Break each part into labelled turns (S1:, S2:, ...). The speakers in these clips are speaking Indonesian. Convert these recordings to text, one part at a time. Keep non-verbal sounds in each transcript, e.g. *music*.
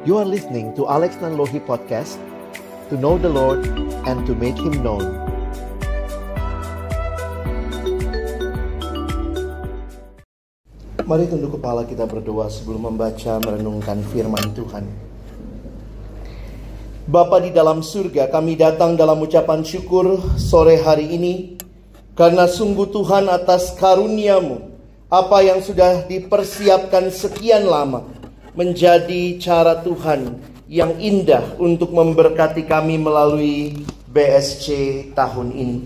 S1: You are listening to Alex Nanlohi Podcast To know the Lord and to make Him known Mari tunduk kepala kita berdoa sebelum membaca merenungkan firman Tuhan. Bapa di dalam surga, kami datang dalam ucapan syukur sore hari ini karena sungguh Tuhan atas karuniamu apa yang sudah dipersiapkan sekian lama menjadi cara Tuhan yang indah untuk memberkati kami melalui BSC tahun ini.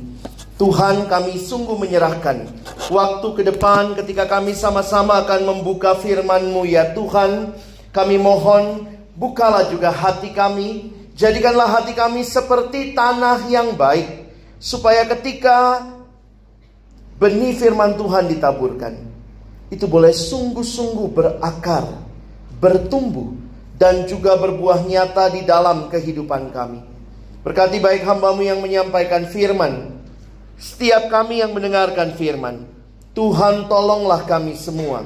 S1: Tuhan kami sungguh menyerahkan waktu ke depan ketika kami sama-sama akan membuka firman-Mu ya Tuhan. Kami mohon bukalah juga hati kami. Jadikanlah hati kami seperti tanah yang baik. Supaya ketika benih firman Tuhan ditaburkan. Itu boleh sungguh-sungguh berakar, bertumbuh. Dan juga berbuah nyata di dalam kehidupan kami. Berkati baik hambamu yang menyampaikan firman setiap kami yang mendengarkan firman, Tuhan tolonglah kami semua.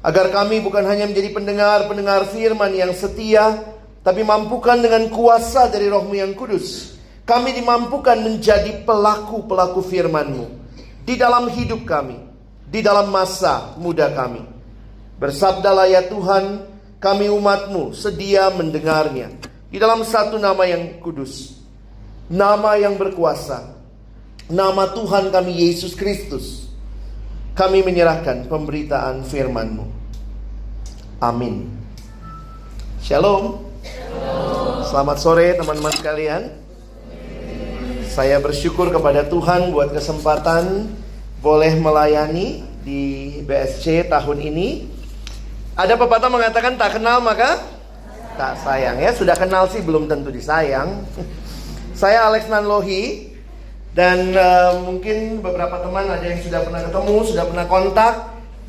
S1: Agar kami bukan hanya menjadi pendengar-pendengar firman yang setia, tapi mampukan dengan kuasa dari rohmu yang kudus. Kami dimampukan menjadi pelaku-pelaku firmanmu. Di dalam hidup kami, di dalam masa muda kami. Bersabdalah ya Tuhan, kami umatmu sedia mendengarnya. Di dalam satu nama yang kudus. Nama yang berkuasa nama Tuhan kami Yesus Kristus, kami menyerahkan pemberitaan firman-Mu. Amin. Shalom. Selamat sore teman-teman sekalian. Saya bersyukur kepada Tuhan buat kesempatan boleh melayani di BSC tahun ini. Ada pepatah mengatakan tak kenal maka tak sayang ya. Sudah kenal sih belum tentu disayang. *laughs* Saya Alex Nanlohi, dan uh, mungkin beberapa teman ada yang sudah pernah ketemu, sudah pernah kontak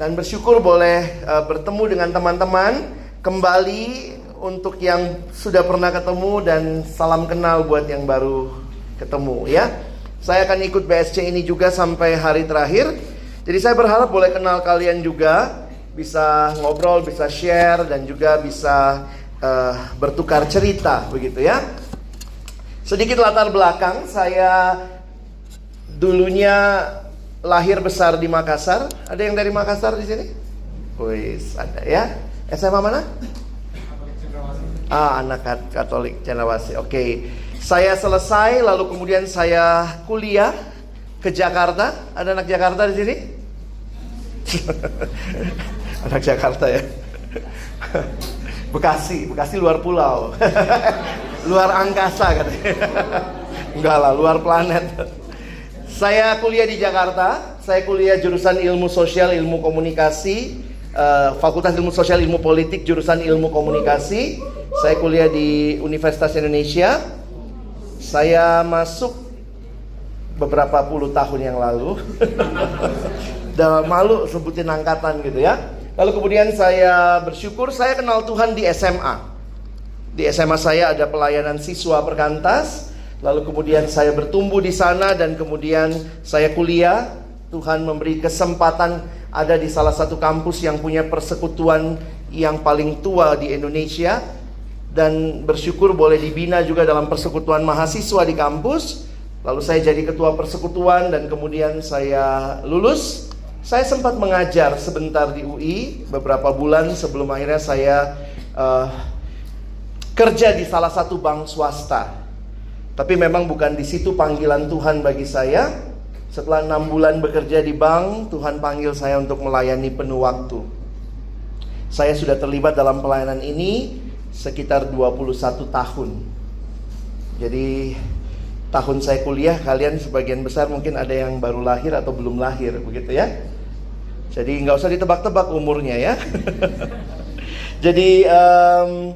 S1: dan bersyukur boleh uh, bertemu dengan teman-teman kembali untuk yang sudah pernah ketemu dan salam kenal buat yang baru ketemu ya. Saya akan ikut BSC ini juga sampai hari terakhir. Jadi saya berharap boleh kenal kalian juga, bisa ngobrol, bisa share dan juga bisa uh, bertukar cerita begitu ya. Sedikit latar belakang, saya dulunya lahir besar di Makassar. Ada yang dari Makassar di sini? Wis, ada ya. SMA mana? Ah, anak Katolik Cendrawasih. Oke. Okay. Saya selesai lalu kemudian saya kuliah ke Jakarta. Ada anak Jakarta di sini? *laughs* anak Jakarta ya. Bekasi, Bekasi luar pulau. luar angkasa katanya. Enggak lah, luar planet. Saya kuliah di Jakarta. Saya kuliah jurusan Ilmu Sosial, Ilmu Komunikasi, uh, Fakultas Ilmu Sosial, Ilmu Politik, jurusan Ilmu Komunikasi. Saya kuliah di Universitas Indonesia. Saya masuk beberapa puluh tahun yang lalu. *laughs* Malu sebutin angkatan gitu ya. Lalu kemudian saya bersyukur saya kenal Tuhan di SMA. Di SMA saya ada pelayanan siswa perkantas Lalu kemudian saya bertumbuh di sana dan kemudian saya kuliah. Tuhan memberi kesempatan ada di salah satu kampus yang punya persekutuan yang paling tua di Indonesia dan bersyukur boleh dibina juga dalam persekutuan mahasiswa di kampus. Lalu saya jadi ketua persekutuan dan kemudian saya lulus. Saya sempat mengajar sebentar di UI beberapa bulan sebelum akhirnya saya uh, kerja di salah satu bank swasta tapi memang bukan di situ panggilan Tuhan bagi saya. Setelah enam bulan bekerja di bank, Tuhan panggil saya untuk melayani penuh waktu. Saya sudah terlibat dalam pelayanan ini sekitar 21 tahun. Jadi tahun saya kuliah kalian sebagian besar mungkin ada yang baru lahir atau belum lahir begitu ya. Jadi nggak usah ditebak-tebak umurnya ya. *laughs* Jadi um,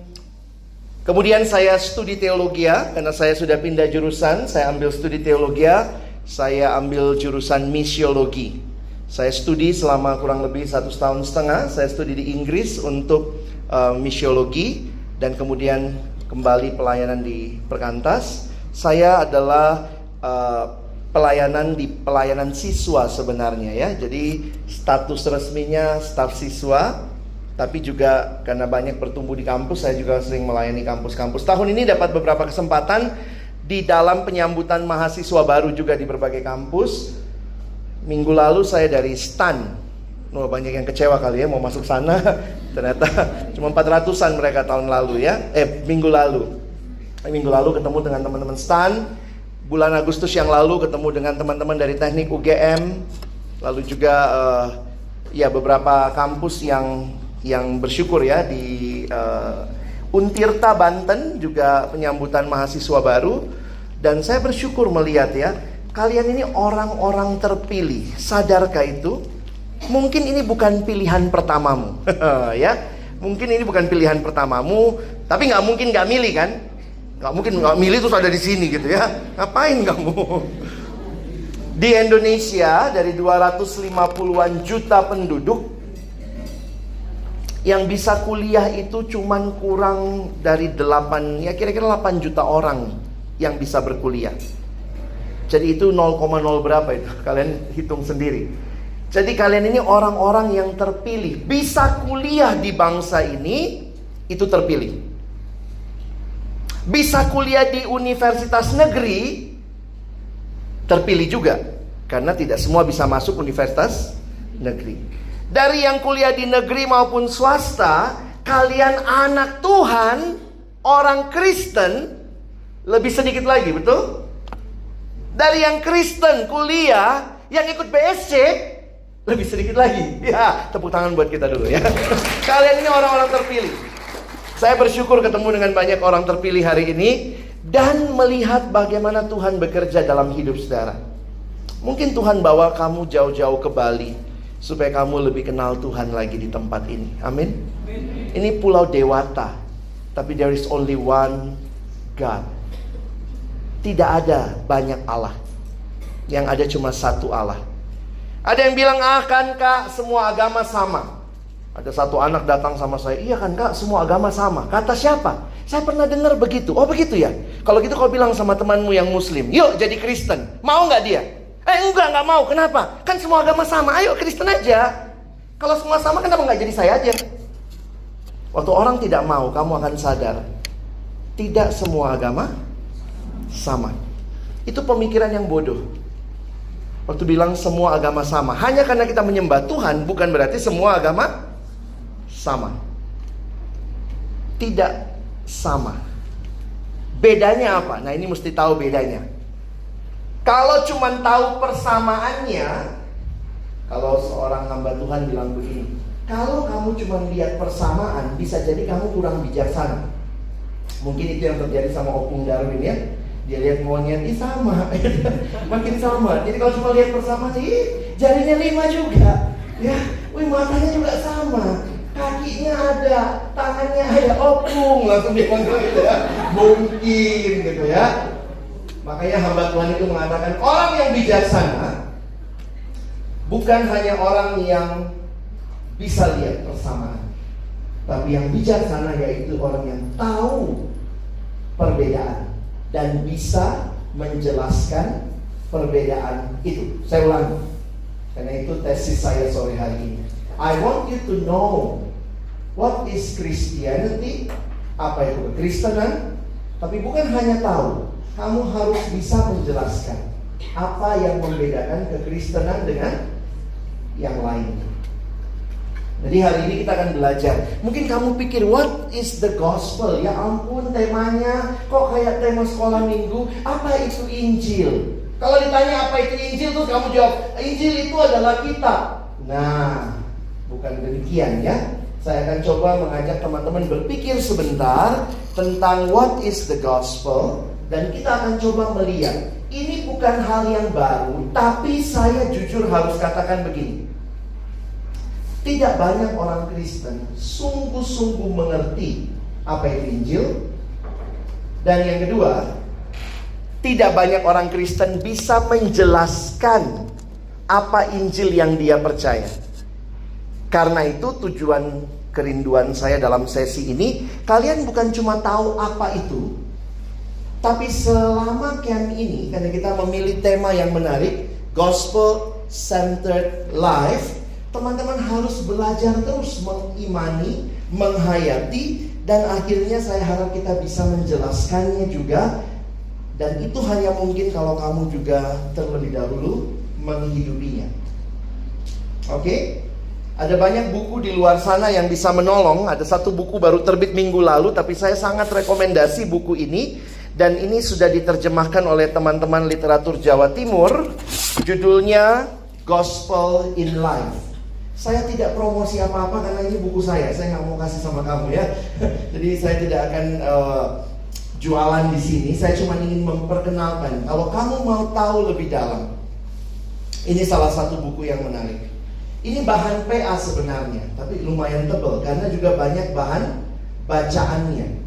S1: Kemudian saya studi teologi ya, karena saya sudah pindah jurusan, saya ambil studi teologi, saya ambil jurusan misiologi. Saya studi selama kurang lebih satu tahun setengah, saya studi di Inggris untuk uh, misiologi dan kemudian kembali pelayanan di perkantas. Saya adalah uh, pelayanan di pelayanan siswa sebenarnya ya. Jadi status resminya staf siswa tapi juga karena banyak bertumbuh di kampus, saya juga sering melayani kampus-kampus. Tahun ini dapat beberapa kesempatan di dalam penyambutan mahasiswa baru juga di berbagai kampus. Minggu lalu saya dari STAN. Oh, banyak yang kecewa kali ya mau masuk sana. *laughs* Ternyata cuma 400-an mereka tahun lalu ya. Eh, minggu lalu. Minggu lalu ketemu dengan teman-teman STAN. Bulan Agustus yang lalu ketemu dengan teman-teman dari teknik UGM. Lalu juga uh, ya beberapa kampus yang yang bersyukur ya di uh, Untirta Banten juga penyambutan mahasiswa baru. Dan saya bersyukur melihat ya kalian ini orang-orang terpilih. Sadarkah itu? Mungkin ini bukan pilihan pertamamu *laughs* ya. Mungkin ini bukan pilihan pertamamu tapi nggak mungkin nggak milih kan nggak mungkin nggak milih terus ada di sini gitu ya ngapain kamu di Indonesia dari 250-an juta penduduk yang bisa kuliah itu cuman kurang dari 8 ya kira-kira 8 juta orang yang bisa berkuliah. Jadi itu 0,0 berapa itu? *laughs* Kalian hitung sendiri. Jadi kalian ini orang-orang yang terpilih, bisa kuliah di bangsa ini itu terpilih. Bisa kuliah di universitas negeri terpilih juga karena tidak semua bisa masuk universitas negeri. Dari yang kuliah di negeri maupun swasta, kalian anak Tuhan, orang Kristen, lebih sedikit lagi, betul? Dari yang Kristen kuliah, yang ikut BSC, lebih sedikit lagi. *laughs* Ya, tepuk tangan buat kita dulu ya. *laughs* Kalian ini orang-orang terpilih. Saya bersyukur ketemu dengan banyak orang terpilih hari ini dan melihat bagaimana Tuhan bekerja dalam hidup saudara. Mungkin Tuhan bawa kamu jauh-jauh ke Bali supaya kamu lebih kenal Tuhan lagi di tempat ini. Amin. Ini pulau Dewata, tapi there is only one God. Tidak ada banyak Allah. Yang ada cuma satu Allah. Ada yang bilang, ah kan semua agama sama. Ada satu anak datang sama saya, iya kan kak, semua agama sama. Kata siapa? Saya pernah dengar begitu. Oh begitu ya? Kalau gitu kau bilang sama temanmu yang muslim, yuk jadi Kristen. Mau nggak dia? Eh enggak, enggak mau. Kenapa? Kan semua agama sama. Ayo Kristen aja. Kalau semua sama, kenapa nggak jadi saya aja? Waktu orang tidak mau, kamu akan sadar. Tidak semua agama sama. Itu pemikiran yang bodoh. Waktu bilang semua agama sama. Hanya karena kita menyembah Tuhan, bukan berarti semua agama sama. Tidak sama. Bedanya apa? Nah ini mesti tahu bedanya. Kalau cuma tahu persamaannya, kalau seorang hamba Tuhan bilang begini, kalau kamu cuma lihat persamaan, bisa jadi kamu kurang bijaksana. Mungkin itu yang terjadi sama Opung Darwin ya. Dia lihat monyet, ini sama, *laughs* makin sama. Jadi kalau cuma lihat persamaan, ih jarinya lima juga, ya, wih matanya juga sama, kakinya ada, tangannya ada, opung langsung dia gitu ya, mungkin gitu ya. Makanya hamba Tuhan itu mengatakan orang yang bijaksana bukan hanya orang yang bisa lihat persamaan. Tapi yang bijaksana yaitu orang yang tahu perbedaan dan bisa menjelaskan perbedaan itu. Saya ulangi. Karena itu tesis saya sore hari ini. I want you to know what is Christianity, apa itu kekristenan, tapi bukan hanya tahu, kamu harus bisa menjelaskan apa yang membedakan kekristenan dengan yang lain. Jadi hari ini kita akan belajar. Mungkin kamu pikir what is the gospel? Ya ampun temanya kok kayak tema sekolah minggu. Apa itu Injil? Kalau ditanya apa itu Injil tuh kamu jawab Injil itu adalah kitab. Nah, bukan demikian ya. Saya akan coba mengajak teman-teman berpikir sebentar tentang what is the gospel dan kita akan coba melihat ini bukan hal yang baru, tapi saya jujur harus katakan begini. Tidak banyak orang Kristen sungguh-sungguh mengerti apa itu Injil. Dan yang kedua, tidak banyak orang Kristen bisa menjelaskan apa Injil yang dia percaya. Karena itu tujuan kerinduan saya dalam sesi ini, kalian bukan cuma tahu apa itu, tapi selama camp ini, karena kita memilih tema yang menarik, Gospel Centered Life, teman-teman harus belajar terus mengimani, menghayati, dan akhirnya saya harap kita bisa menjelaskannya juga. Dan itu hanya mungkin kalau kamu juga terlebih dahulu menghidupinya. Oke? Okay? Ada banyak buku di luar sana yang bisa menolong. Ada satu buku baru terbit minggu lalu, tapi saya sangat rekomendasi buku ini. Dan ini sudah diterjemahkan oleh teman-teman literatur Jawa Timur. Judulnya Gospel in Life. Saya tidak promosi apa-apa karena ini buku saya. Saya nggak mau kasih sama kamu ya. *laughs* Jadi saya tidak akan uh, jualan di sini. Saya cuma ingin memperkenalkan. Kalau kamu mau tahu lebih dalam, ini salah satu buku yang menarik. Ini bahan PA sebenarnya, tapi lumayan tebal karena juga banyak bahan bacaannya.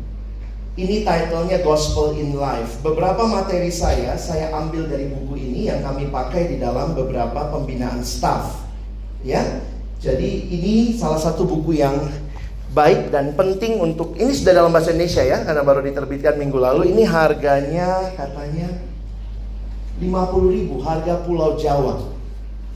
S1: Ini titlenya Gospel in Life. Beberapa materi saya, saya ambil dari buku ini yang kami pakai di dalam beberapa pembinaan staff. Ya, jadi ini salah satu buku yang baik dan penting untuk ini sudah dalam bahasa Indonesia ya karena baru diterbitkan minggu lalu. Ini harganya katanya 50.000 harga Pulau Jawa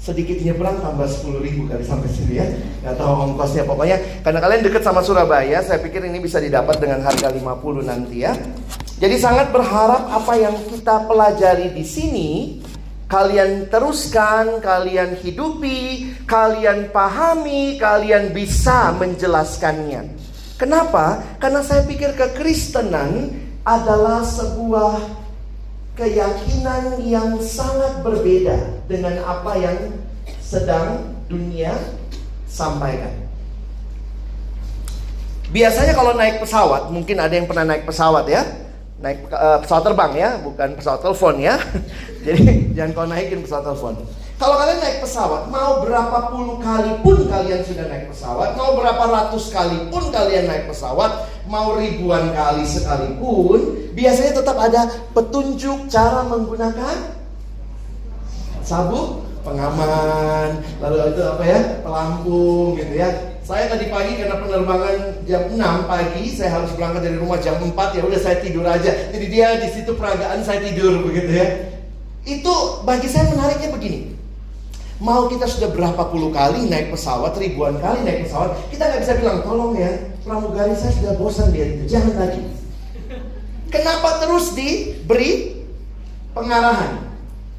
S1: sedikit nyebrang tambah 10 ribu kali sampai sini ya nggak tahu ongkosnya pokoknya karena kalian deket sama Surabaya saya pikir ini bisa didapat dengan harga 50 nanti ya jadi sangat berharap apa yang kita pelajari di sini kalian teruskan, kalian hidupi, kalian pahami, kalian bisa menjelaskannya. Kenapa? Karena saya pikir kekristenan adalah sebuah keyakinan yang sangat berbeda dengan apa yang sedang dunia sampaikan. Biasanya kalau naik pesawat, mungkin ada yang pernah naik pesawat ya, naik uh, pesawat terbang ya, bukan pesawat telepon ya. *laughs* Jadi jangan kau naikin pesawat telepon. Kalau kalian naik pesawat, mau berapa puluh kali pun kalian sudah naik pesawat, mau berapa ratus kali pun kalian naik pesawat, mau ribuan kali sekalipun, biasanya tetap ada petunjuk cara menggunakan sabuk pengaman, lalu itu apa ya, pelampung gitu ya. Saya tadi pagi karena penerbangan jam 6 pagi, saya harus berangkat dari rumah jam 4 ya udah saya tidur aja. Jadi dia di situ peragaan saya tidur begitu ya. Itu bagi saya menariknya begini. Mau kita sudah berapa puluh kali naik pesawat, ribuan kali naik pesawat, kita nggak bisa bilang, tolong ya, pramugari saya sudah bosan dia itu, jangan lagi. Kenapa terus diberi pengarahan?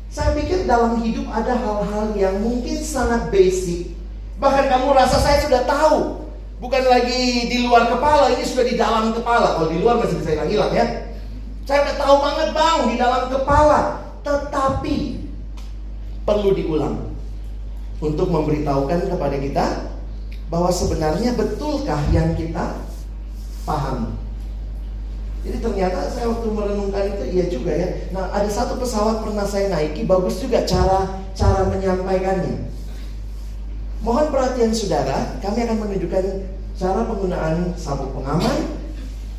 S1: Saya pikir dalam hidup ada hal-hal yang mungkin sangat basic. Bahkan kamu rasa saya sudah tahu. Bukan lagi di luar kepala, ini sudah di dalam kepala. Kalau di luar masih bisa hilang-hilang ya. Saya udah tahu banget bang, di dalam kepala. Tetapi perlu diulang untuk memberitahukan kepada kita bahwa sebenarnya betulkah yang kita pahami. Jadi ternyata saya waktu merenungkan itu iya juga ya. Nah ada satu pesawat pernah saya naiki bagus juga cara cara menyampaikannya. Mohon perhatian saudara, kami akan menunjukkan cara penggunaan sabuk pengaman,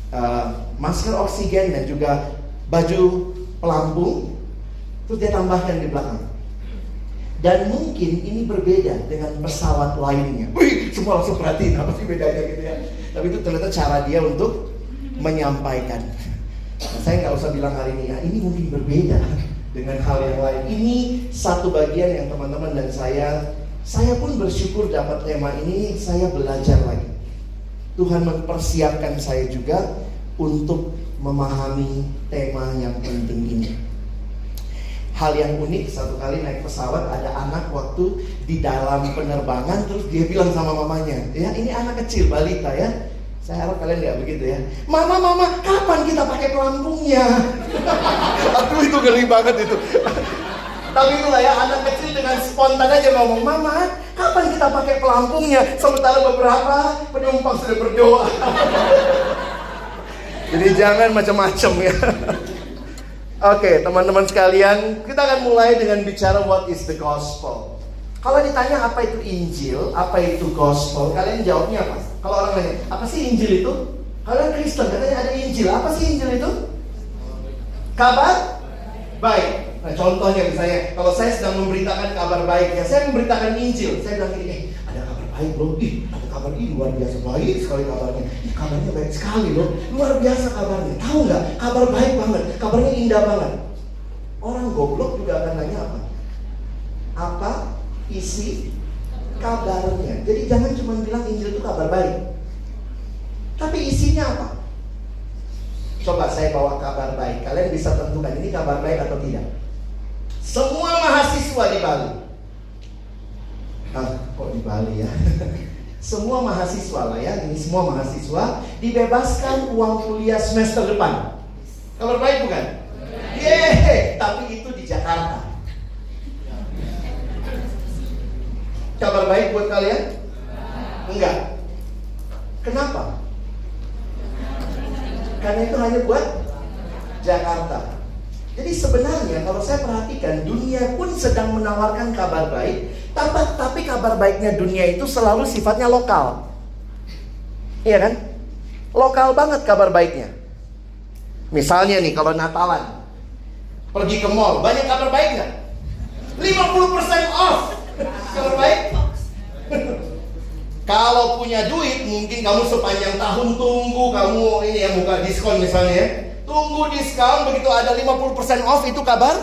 S1: uh, masker oksigen dan juga baju pelampung. Terus dia tambahkan di belakang. Dan mungkin ini berbeda dengan pesawat lainnya. Wih, semua langsung perhatiin apa sih bedanya gitu ya. Tapi itu ternyata cara dia untuk menyampaikan. Nah, saya nggak usah bilang hari ini ya, ini mungkin berbeda dengan hal yang lain. Ini satu bagian yang teman-teman dan saya, saya pun bersyukur dapat tema ini, saya belajar lagi. Tuhan mempersiapkan saya juga untuk memahami tema yang penting ini hal yang unik satu kali naik pesawat ada anak waktu di dalam penerbangan terus dia bilang sama mamanya ya ini anak kecil balita ya. Saya harap kalian nggak begitu ya. Mama mama kapan kita pakai pelampungnya *laughs* aduh itu geli banget itu. Tapi itulah ya anak kecil dengan spontan aja ngomong mama kapan kita pakai pelampungnya? Sementara beberapa penumpang sudah berdoa. *laughs* Jadi jangan macam-macam ya Oke, teman-teman sekalian, kita akan mulai dengan bicara what is the gospel. Kalau ditanya apa itu Injil, apa itu gospel, kalian jawabnya apa? Kalau orang nanya, apa sih Injil itu? Kalian Kristen, katanya ada Injil. Apa sih Injil itu? Kabar baik. Nah, contohnya misalnya, kalau saya sedang memberitakan kabar baik, ya saya memberitakan Injil. Saya bilang gini, eh, baik bro. Ih, ada kabar ini luar biasa baik sekali kabarnya. Ih, kabarnya baik sekali loh. Luar biasa kabarnya. Tahu nggak? Kabar baik banget. Kabarnya indah banget. Orang goblok juga akan nanya apa? Apa isi kabarnya. Jadi jangan cuma bilang Injil itu kabar baik. Tapi isinya apa? Coba saya bawa kabar baik. Kalian bisa tentukan ini kabar baik atau tidak. Semua mahasiswa di Bali. Ah, kok di Bali ya? *laughs* semua mahasiswa lah ya, ini semua mahasiswa dibebaskan uang kuliah semester depan. Kabar baik bukan? Yeay, tapi itu di Jakarta. Kabar baik buat kalian? Enggak. Kenapa? Karena itu hanya buat Jakarta. Jadi sebenarnya kalau saya perhatikan dunia pun sedang menawarkan kabar baik, tapi, tapi kabar baiknya dunia itu selalu sifatnya lokal. Iya kan? Lokal banget kabar baiknya. Misalnya nih kalau Natalan pergi ke mall, banyak kabar baik nggak? 50% off. Kabar baik? *laughs* Kalau punya duit, mungkin kamu sepanjang tahun tunggu kamu ini ya buka diskon misalnya ya. Tunggu diskon begitu ada 50% off itu kabar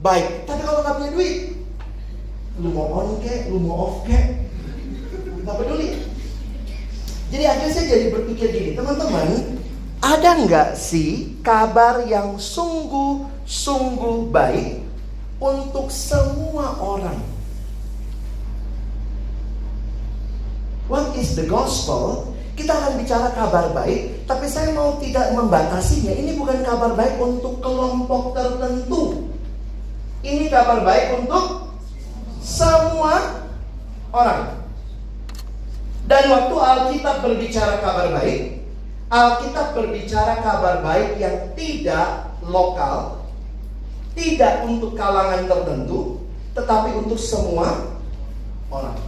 S1: baik. Tapi kalau nggak punya duit, lu mau on ke, lu mau off ke, nggak peduli. Jadi akhirnya saya jadi berpikir gini, teman-teman, ada nggak sih kabar yang sungguh-sungguh baik untuk semua orang? What is the gospel? Kita akan bicara kabar baik, tapi saya mau tidak membatasinya. Ini bukan kabar baik untuk kelompok tertentu. Ini kabar baik untuk semua orang. Dan waktu Alkitab berbicara kabar baik, Alkitab berbicara kabar baik yang tidak lokal, tidak untuk kalangan tertentu, tetapi untuk semua orang.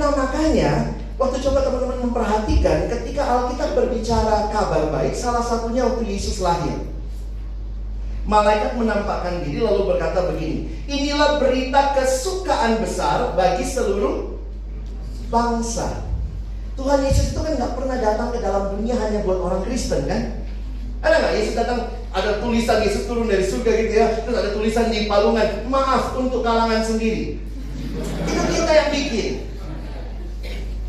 S1: Nah makanya waktu coba teman-teman memperhatikan ketika Alkitab berbicara kabar baik, salah satunya waktu Yesus lahir. Malaikat menampakkan diri lalu berkata begini, inilah berita kesukaan besar bagi seluruh bangsa. Tuhan Yesus itu kan nggak pernah datang ke dalam dunia hanya buat orang Kristen kan? Ada nggak Yesus datang ada tulisan Yesus turun dari surga gitu ya, terus ada tulisan di palungan, maaf untuk kalangan sendiri. Itu kita yang bikin.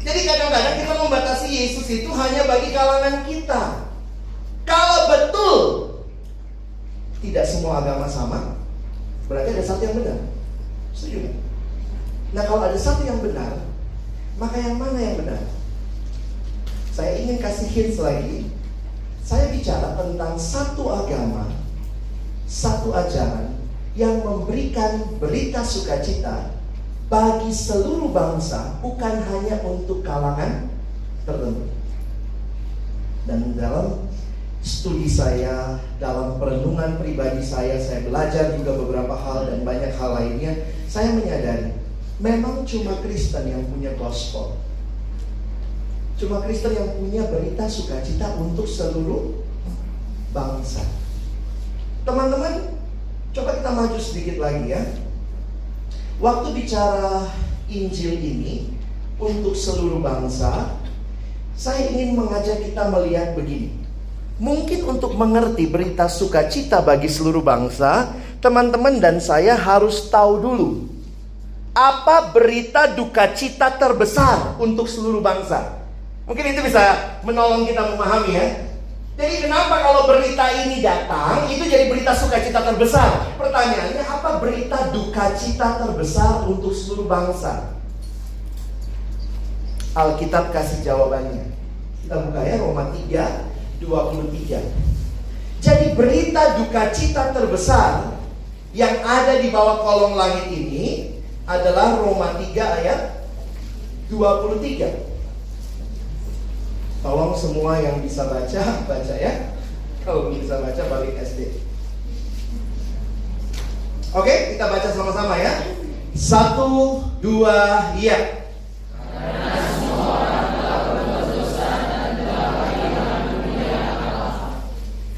S1: Jadi kadang-kadang kita membatasi Yesus itu hanya bagi kalangan kita. Kalau betul tidak semua agama sama, berarti ada satu yang benar. Setuju? Nah kalau ada satu yang benar, maka yang mana yang benar? Saya ingin kasih hints lagi. Saya bicara tentang satu agama, satu ajaran yang memberikan berita sukacita bagi seluruh bangsa, bukan hanya untuk kalangan tertentu. Dan dalam studi saya, dalam perenungan pribadi saya, saya belajar juga beberapa hal dan banyak hal lainnya, saya menyadari memang cuma Kristen yang punya gospel. Cuma Kristen yang punya berita sukacita untuk seluruh bangsa. Teman-teman, coba kita maju sedikit lagi ya. Waktu bicara Injil ini untuk seluruh bangsa, saya ingin mengajak kita melihat begini. Mungkin untuk mengerti berita sukacita bagi seluruh bangsa, teman-teman dan saya harus tahu dulu apa berita duka cita terbesar untuk seluruh bangsa. Mungkin itu bisa menolong kita memahami ya. Jadi kenapa kalau berita ini datang itu jadi berita sukacita terbesar? Pertanyaannya apa berita duka cita terbesar untuk seluruh bangsa? Alkitab kasih jawabannya. Kita buka ya Roma 3 23. Jadi berita duka cita terbesar yang ada di bawah kolom langit ini adalah Roma 3 ayat 23. Tolong semua yang bisa baca, baca ya. Kalau bisa baca, balik SD. Oke, kita baca sama-sama ya. Satu, dua, iya.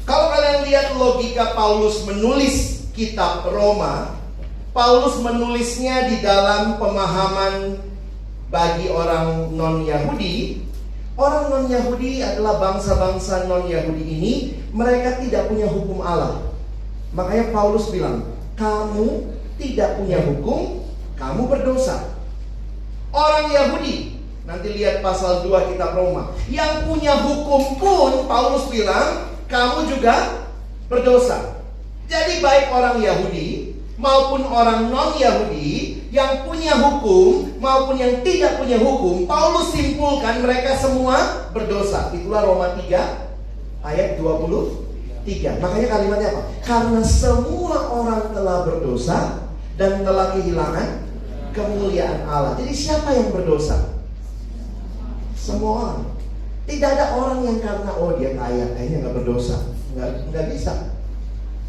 S1: Kalau kalian lihat logika Paulus menulis kitab Roma, Paulus menulisnya di dalam pemahaman bagi orang non-Yahudi Orang non-Yahudi adalah bangsa-bangsa non-Yahudi ini, mereka tidak punya hukum Allah. Makanya Paulus bilang, kamu tidak punya hukum, kamu berdosa. Orang Yahudi, nanti lihat pasal 2 kitab Roma, yang punya hukum pun Paulus bilang, kamu juga berdosa. Jadi baik orang Yahudi maupun orang non-Yahudi yang punya hukum maupun yang tidak punya hukum, Paulus simpulkan mereka semua berdosa. Itulah Roma 3 ayat 23. Makanya kalimatnya apa? Karena semua orang telah berdosa dan telah kehilangan kemuliaan Allah. Jadi siapa yang berdosa? Semua orang. Tidak ada orang yang karena oh dia kaya, kayaknya nggak berdosa, nggak nggak bisa.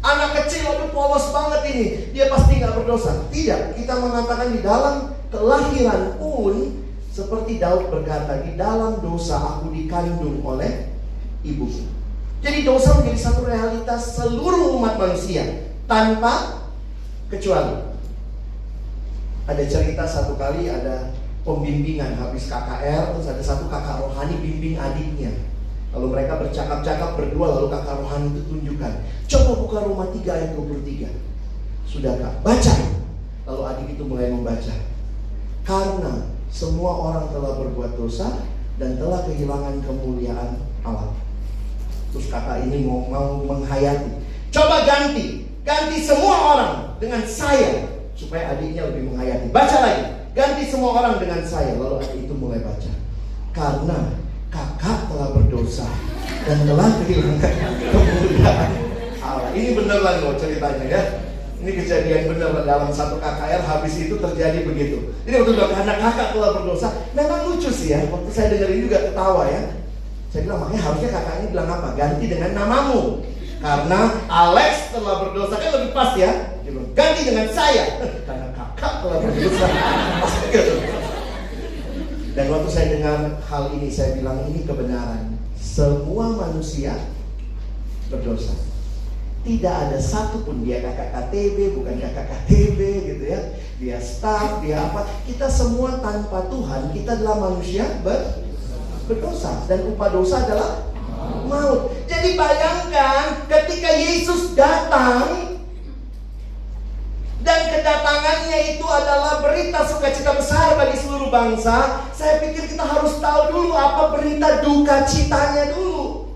S1: Anak kecil aduh polos banget ini, dia pasti nggak berdosa. Tidak, kita mengatakan di dalam kelahiran pun seperti Daud berkata, di dalam dosa aku dikandung oleh ibu. Jadi dosa menjadi satu realitas seluruh umat manusia tanpa kecuali. Ada cerita satu kali ada pembimbingan habis KKR terus ada satu kakak rohani bimbing adiknya. Lalu mereka bercakap-cakap berdua lalu kakak rohani itu tunjukkan. Coba buka rumah 3 ayat 23. Sudahkah? Baca. Lalu adik itu mulai membaca. Karena semua orang telah berbuat dosa dan telah kehilangan kemuliaan Allah. Terus kakak ini mau, mau menghayati. Coba ganti. Ganti semua orang dengan saya supaya adiknya lebih menghayati. Baca lagi, ganti semua orang dengan saya. Lalu adik itu mulai baca. Karena kakak telah berdosa dan telah kehilangan kemuliaan Allah. Ini beneran loh ceritanya ya. Ini kejadian benar dalam satu KKR habis itu terjadi begitu. Ini betul betul karena kakak telah berdosa. Memang lucu sih ya. Waktu saya dengerin juga ketawa ya. Saya bilang makanya harusnya kakak ini bilang apa? Ganti dengan namamu. Karena Alex telah berdosa kan lebih pas ya. Ganti dengan saya. *laughs* Karena kakak telah berdosa. *laughs* Dan waktu saya dengar hal ini, saya bilang ini kebenaran. Semua manusia berdosa. Tidak ada satupun dia kakak KTB, bukan kakak KTB gitu ya. Dia staff, dia apa. Kita semua tanpa Tuhan, kita adalah manusia ber, berdosa. Dan upah dosa adalah maut. Jadi bayangkan ketika Yesus datang dan kedatangannya itu adalah berita sukacita besar bagi seluruh bangsa. Saya pikir kita harus tahu dulu apa berita duka citanya dulu.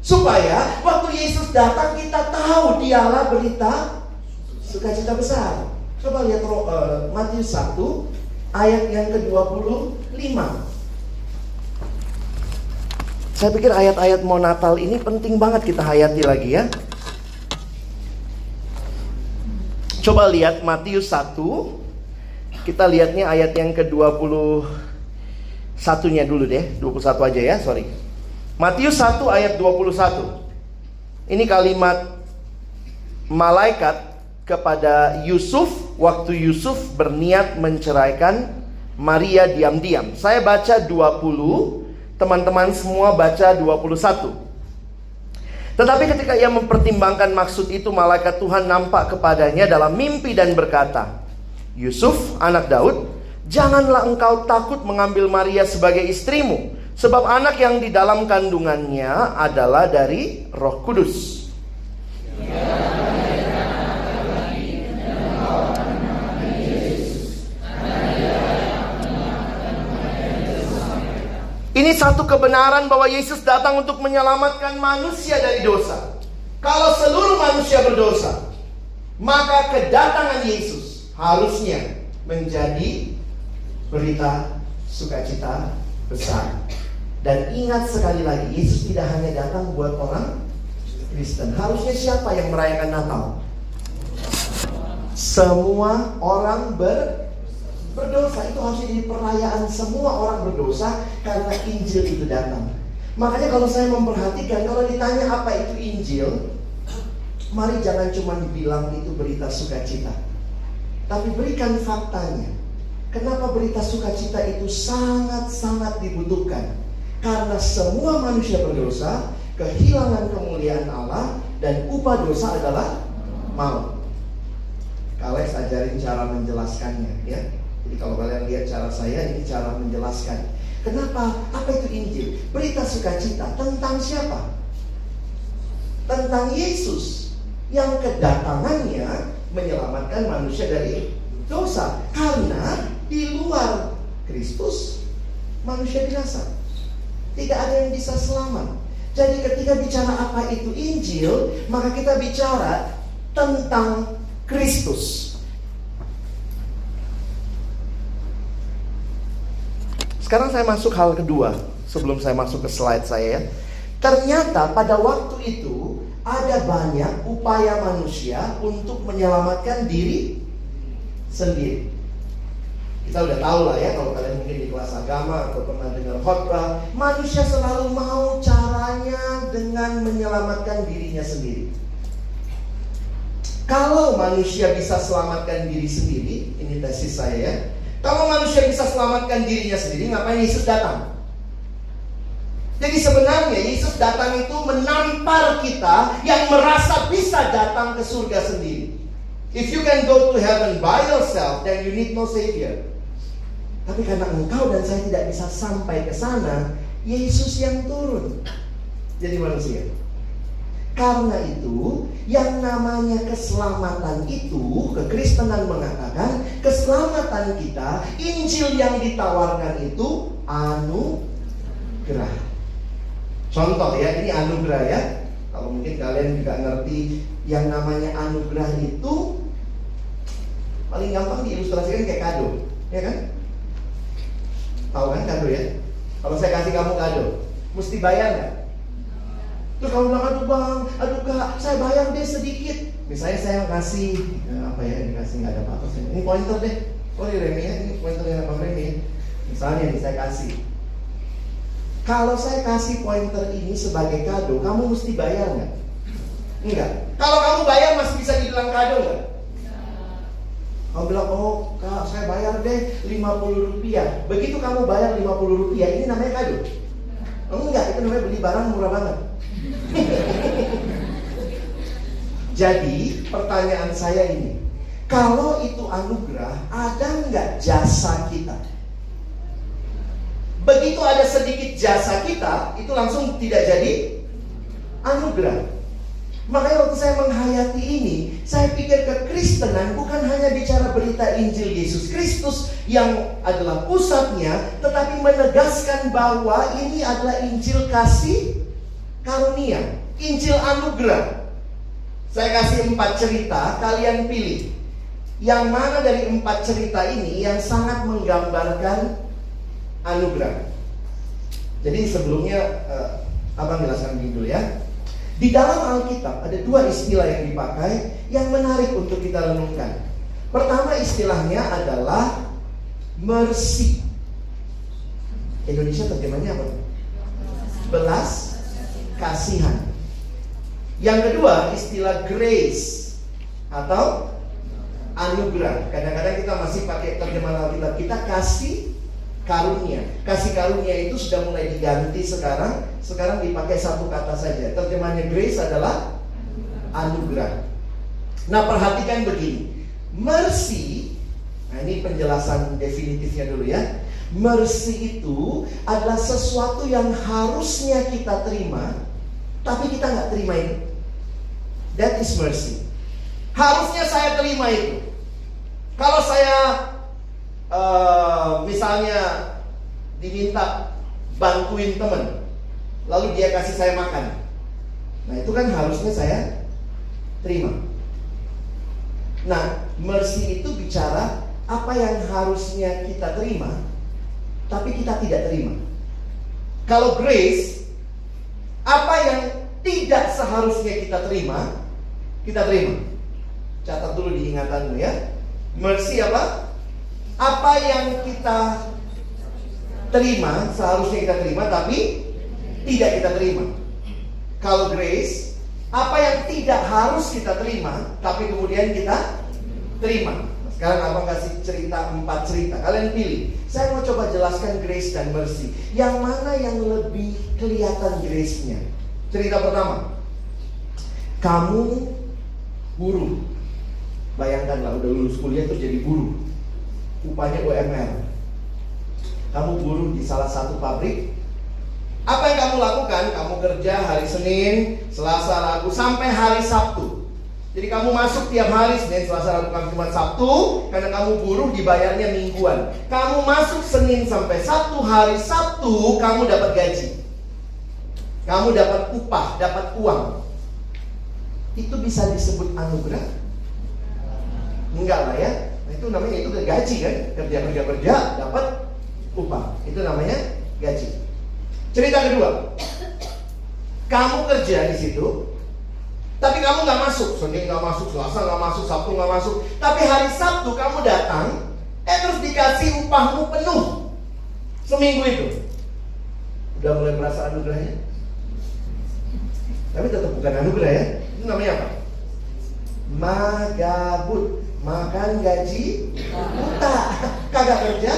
S1: Supaya waktu Yesus datang kita tahu dialah berita sukacita besar. Coba lihat uh, Matius 1 ayat yang ke-25. Saya pikir ayat-ayat mau Natal ini penting banget kita hayati lagi ya. Coba lihat Matius 1. Kita lihatnya ayat yang ke-20 satunya dulu deh, 21 aja ya, sorry. Matius 1 ayat 21. Ini kalimat malaikat kepada Yusuf waktu Yusuf berniat menceraikan Maria diam-diam. Saya baca 20, teman-teman semua baca 21. Tetapi ketika ia mempertimbangkan maksud itu, malaikat Tuhan nampak kepadanya dalam mimpi dan berkata, Yusuf, anak Daud, janganlah engkau takut mengambil Maria sebagai istrimu, sebab anak yang di dalam kandungannya adalah dari Roh Kudus. Ya. Ini satu kebenaran bahwa Yesus datang untuk menyelamatkan manusia dari dosa. Kalau seluruh manusia berdosa, maka kedatangan Yesus harusnya menjadi berita sukacita besar. Dan ingat sekali lagi, Yesus tidak hanya datang buat orang Kristen. Harusnya siapa yang merayakan Natal? Semua orang ber Berdosa itu harus jadi perayaan semua orang berdosa karena Injil itu datang. Makanya kalau saya memperhatikan, kalau ditanya apa itu Injil, mari jangan cuma dibilang itu berita sukacita. Tapi berikan faktanya. Kenapa berita sukacita itu sangat-sangat dibutuhkan? Karena semua manusia berdosa, kehilangan kemuliaan Allah, dan upah dosa adalah maut. Kalian ajarin cara menjelaskannya ya. Jadi kalau kalian lihat cara saya, ini cara menjelaskan. Kenapa? Apa itu Injil? Berita sukacita tentang siapa? Tentang Yesus yang kedatangannya menyelamatkan manusia dari dosa. Karena di luar Kristus, manusia binasa. Tidak ada yang bisa selamat. Jadi ketika bicara apa itu Injil, maka kita bicara tentang Kristus. Sekarang saya masuk hal kedua sebelum saya masuk ke slide saya ya. Ternyata pada waktu itu ada banyak upaya manusia untuk menyelamatkan diri sendiri. Kita udah tahu lah ya kalau kalian mungkin di kelas agama atau pernah dengar khotbah, manusia selalu mau caranya dengan menyelamatkan dirinya sendiri. Kalau manusia bisa selamatkan diri sendiri, ini tesis saya ya, kalau manusia bisa selamatkan dirinya sendiri, ngapain Yesus datang? Jadi sebenarnya Yesus datang itu menampar kita yang merasa bisa datang ke surga sendiri. If you can go to heaven by yourself, then you need no savior. Tapi karena engkau dan saya tidak bisa sampai ke sana, Yesus yang turun jadi manusia. Karena itu, yang namanya keselamatan itu, kekristenan mengatakan, keselamatan kita, Injil yang ditawarkan itu anugerah. Contoh ya, ini anugerah ya. Kalau mungkin kalian juga ngerti yang namanya anugerah itu paling gampang diilustrasikan kayak kado, ya kan? Tahu kan kado ya? Kalau saya kasih kamu kado, mesti bayar nggak? Terus kamu bilang, aduh bang, aduh kak, saya bayar deh sedikit. Misalnya saya kasih, ya, apa ya, dikasih nggak ada apa-apa. Ini pointer deh. Oh ini Remi ya, ini pointer yang Bang Remi ya. Misalnya nih saya kasih. Kalau saya kasih pointer ini sebagai kado, kamu mesti bayar nggak? Enggak. Kalau kamu bayar masih bisa dibilang kado nggak? Kamu bilang, oh kak saya bayar deh 50 rupiah. Begitu kamu bayar 50 rupiah, ini namanya kado? Enggak, itu namanya beli barang murah banget. *laughs* Jadi pertanyaan saya ini, kalau itu anugerah, ada nggak jasa kita? Begitu ada sedikit jasa kita, itu langsung tidak jadi anugerah. Makanya waktu saya menghayati ini, saya pikir kekristenan bukan hanya bicara berita Injil Yesus Kristus yang adalah pusatnya, tetapi menegaskan bahwa ini adalah Injil kasih karunia, Injil anugerah. Saya kasih empat cerita, kalian pilih. Yang mana dari empat cerita ini yang sangat menggambarkan anugerah? Jadi sebelumnya uh, abang jelaskan dulu ya. Di dalam Alkitab ada dua istilah yang dipakai yang menarik untuk kita renungkan. Pertama istilahnya adalah mercy. Indonesia terjemahnya apa? Belas kasihan. Yang kedua istilah grace atau anugerah. Kadang-kadang kita masih pakai terjemahan Alkitab kita kasih karunia. Kasih karunia itu sudah mulai diganti sekarang. Sekarang dipakai satu kata saja. Terjemahannya grace adalah anugerah. Nah perhatikan begini. Mercy, nah ini penjelasan definitifnya dulu ya. Mercy itu adalah sesuatu yang harusnya kita terima tapi kita nggak terima itu. That is mercy. Harusnya saya terima itu. Kalau saya uh, misalnya diminta bantuin teman, lalu dia kasih saya makan, nah itu kan harusnya saya terima. Nah, mercy itu bicara apa yang harusnya kita terima, tapi kita tidak terima. Kalau grace apa yang tidak seharusnya kita terima, kita terima. Catat dulu di ingatanmu ya. Mercy apa? Apa yang kita terima, seharusnya kita terima, tapi tidak kita terima. Kalau grace, apa yang tidak harus kita terima, tapi kemudian kita terima. Sekarang abang kasih cerita empat cerita. Kalian pilih. Saya mau coba jelaskan grace dan mercy. Yang mana yang lebih kelihatan grace-nya? Cerita pertama. Kamu guru. Bayangkanlah udah lulus kuliah terus jadi guru. Upahnya UMR. Kamu guru di salah satu pabrik. Apa yang kamu lakukan? Kamu kerja hari Senin, Selasa, Rabu sampai hari Sabtu. Jadi kamu masuk tiap hari Senin, Selasa, Rabu, Kamis, Jumat, Sabtu karena kamu buruh dibayarnya mingguan. Kamu masuk Senin sampai Sabtu hari Sabtu kamu dapat gaji. Kamu dapat upah, dapat uang. Itu bisa disebut anugerah? Enggak lah ya. Nah, itu namanya itu gaji kan? Kerja kerja kerja dapat upah. Itu namanya gaji. Cerita kedua. Kamu kerja di situ, tapi kamu nggak masuk, Senin nggak masuk, Selasa nggak masuk, Sabtu nggak masuk. Tapi hari Sabtu kamu datang, eh terus dikasih upahmu penuh seminggu itu. Udah mulai merasa anugerahnya? Tapi tetap bukan anugerah ya. Itu namanya apa? Magabut, makan gaji buta, *laughs* kagak kerja,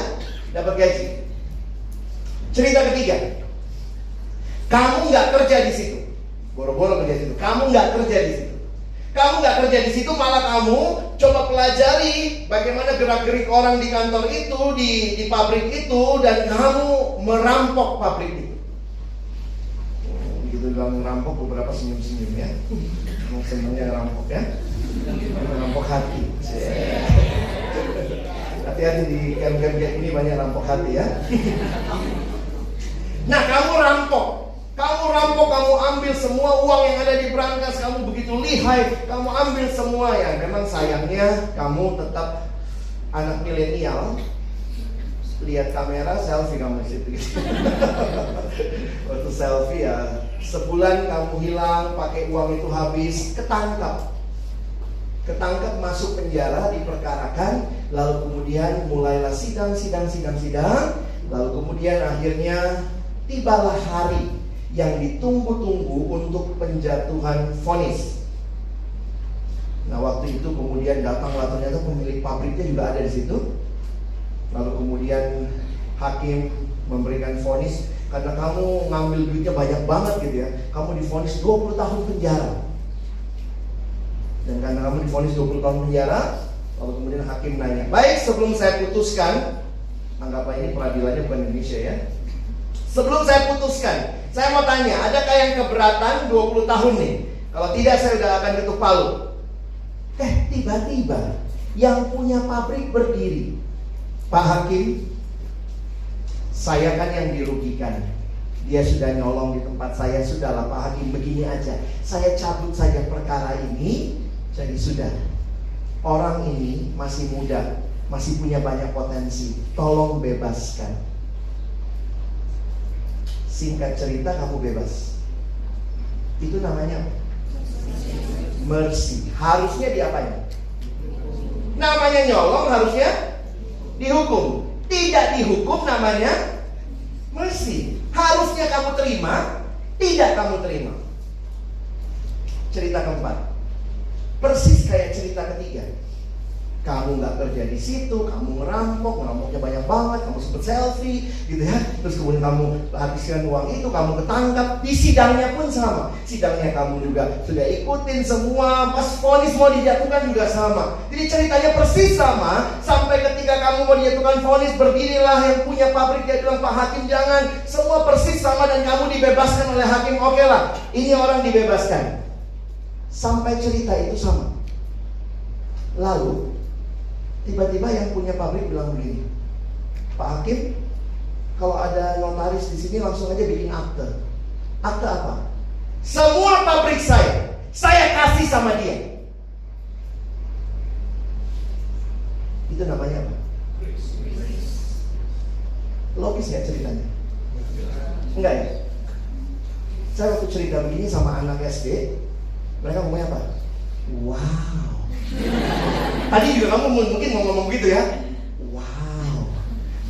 S1: dapat gaji. Cerita ketiga, kamu nggak kerja di situ, Boro-boro kerja di situ. Kamu nggak kerja di situ. Kamu nggak kerja di situ, malah kamu coba pelajari bagaimana gerak-gerik orang di kantor itu, di, di pabrik itu, dan kamu merampok pabrik itu. Oh, begitu bilang merampok, beberapa senyum-senyum ya. Mau senangnya rampok ya. Rampok hati. Hati-hati di camp-camp ini banyak rampok hati ya. Nah, kamu rampok, kamu rampok, kamu ambil semua uang yang ada di brankas, kamu begitu lihai, kamu ambil semua ya. Memang sayangnya kamu tetap anak milenial. Lihat kamera, selfie kamu di situ. *laughs* Waktu selfie ya, sebulan kamu hilang, pakai uang itu habis, ketangkap. Ketangkap masuk penjara, diperkarakan, lalu kemudian mulailah sidang, sidang, sidang, sidang, lalu kemudian akhirnya tibalah hari yang ditunggu-tunggu untuk penjatuhan vonis. Nah waktu itu kemudian datanglah ternyata pemilik pabriknya juga ada di situ. Lalu kemudian hakim memberikan vonis karena kamu ngambil duitnya banyak banget gitu ya. Kamu divonis 20 tahun penjara. Dan karena kamu divonis 20 tahun penjara, lalu kemudian hakim nanya, "Baik, sebelum saya putuskan, anggaplah ini peradilannya bukan Indonesia ya. Sebelum saya putuskan, saya mau tanya, adakah yang keberatan 20 tahun nih? Kalau tidak saya udah akan ketuk palu. Eh, tiba-tiba yang punya pabrik berdiri. Pak Hakim, saya kan yang dirugikan. Dia sudah nyolong di tempat saya, sudahlah Pak Hakim begini aja. Saya cabut saja perkara ini, jadi sudah. Orang ini masih muda, masih punya banyak potensi. Tolong bebaskan. Singkat cerita kamu bebas. Itu namanya mercy. Harusnya diapain? Namanya nyolong harusnya dihukum. Tidak dihukum namanya mercy. Harusnya kamu terima, tidak kamu terima. Cerita keempat. Persis kayak cerita ketiga kamu nggak kerja di situ, kamu ngerampok, ngerampoknya banyak banget, kamu sempet selfie, gitu ya. Terus kemudian kamu habiskan uang itu, kamu ketangkap. Di sidangnya pun sama. Sidangnya kamu juga sudah ikutin semua, pas vonis mau dijatuhkan juga sama. Jadi ceritanya persis sama, sampai ketika kamu mau dijatuhkan vonis, berdirilah yang punya pabrik dia bilang Pak Hakim jangan, semua persis sama dan kamu dibebaskan oleh Hakim. Oke lah, ini orang dibebaskan. Sampai cerita itu sama. Lalu Tiba-tiba yang punya pabrik bilang begini, Pak Hakim, kalau ada notaris di sini langsung aja bikin akte. Akte apa? Semua pabrik saya, saya kasih sama dia. Itu namanya apa? Logis ya ceritanya? Enggak ya? Saya waktu cerita begini sama anak SD, mereka ngomongnya apa? Wow, Tadi juga kamu mungkin mau ngomong gitu ya. Wow.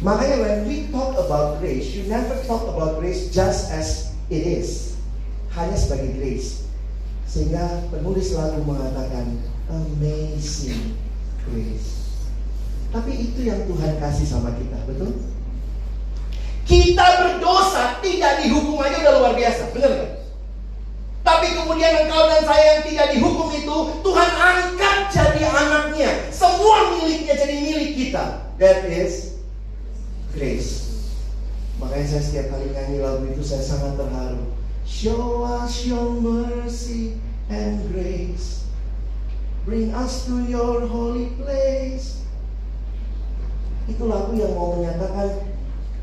S1: Makanya when we talk about grace, you never talk about grace just as it is. Hanya sebagai grace. Sehingga penulis selalu mengatakan amazing grace. Tapi itu yang Tuhan kasih sama kita, betul? Kita berdosa tidak dihukum aja udah luar biasa, benar nggak? Tapi kemudian engkau dan saya yang tidak dihukum itu Tuhan angkat Semua miliknya jadi milik kita That is grace Makanya saya setiap kali nyanyi lagu itu saya sangat terharu Show us your mercy and grace Bring us to your holy place. Itu lagu yang mau menyatakan,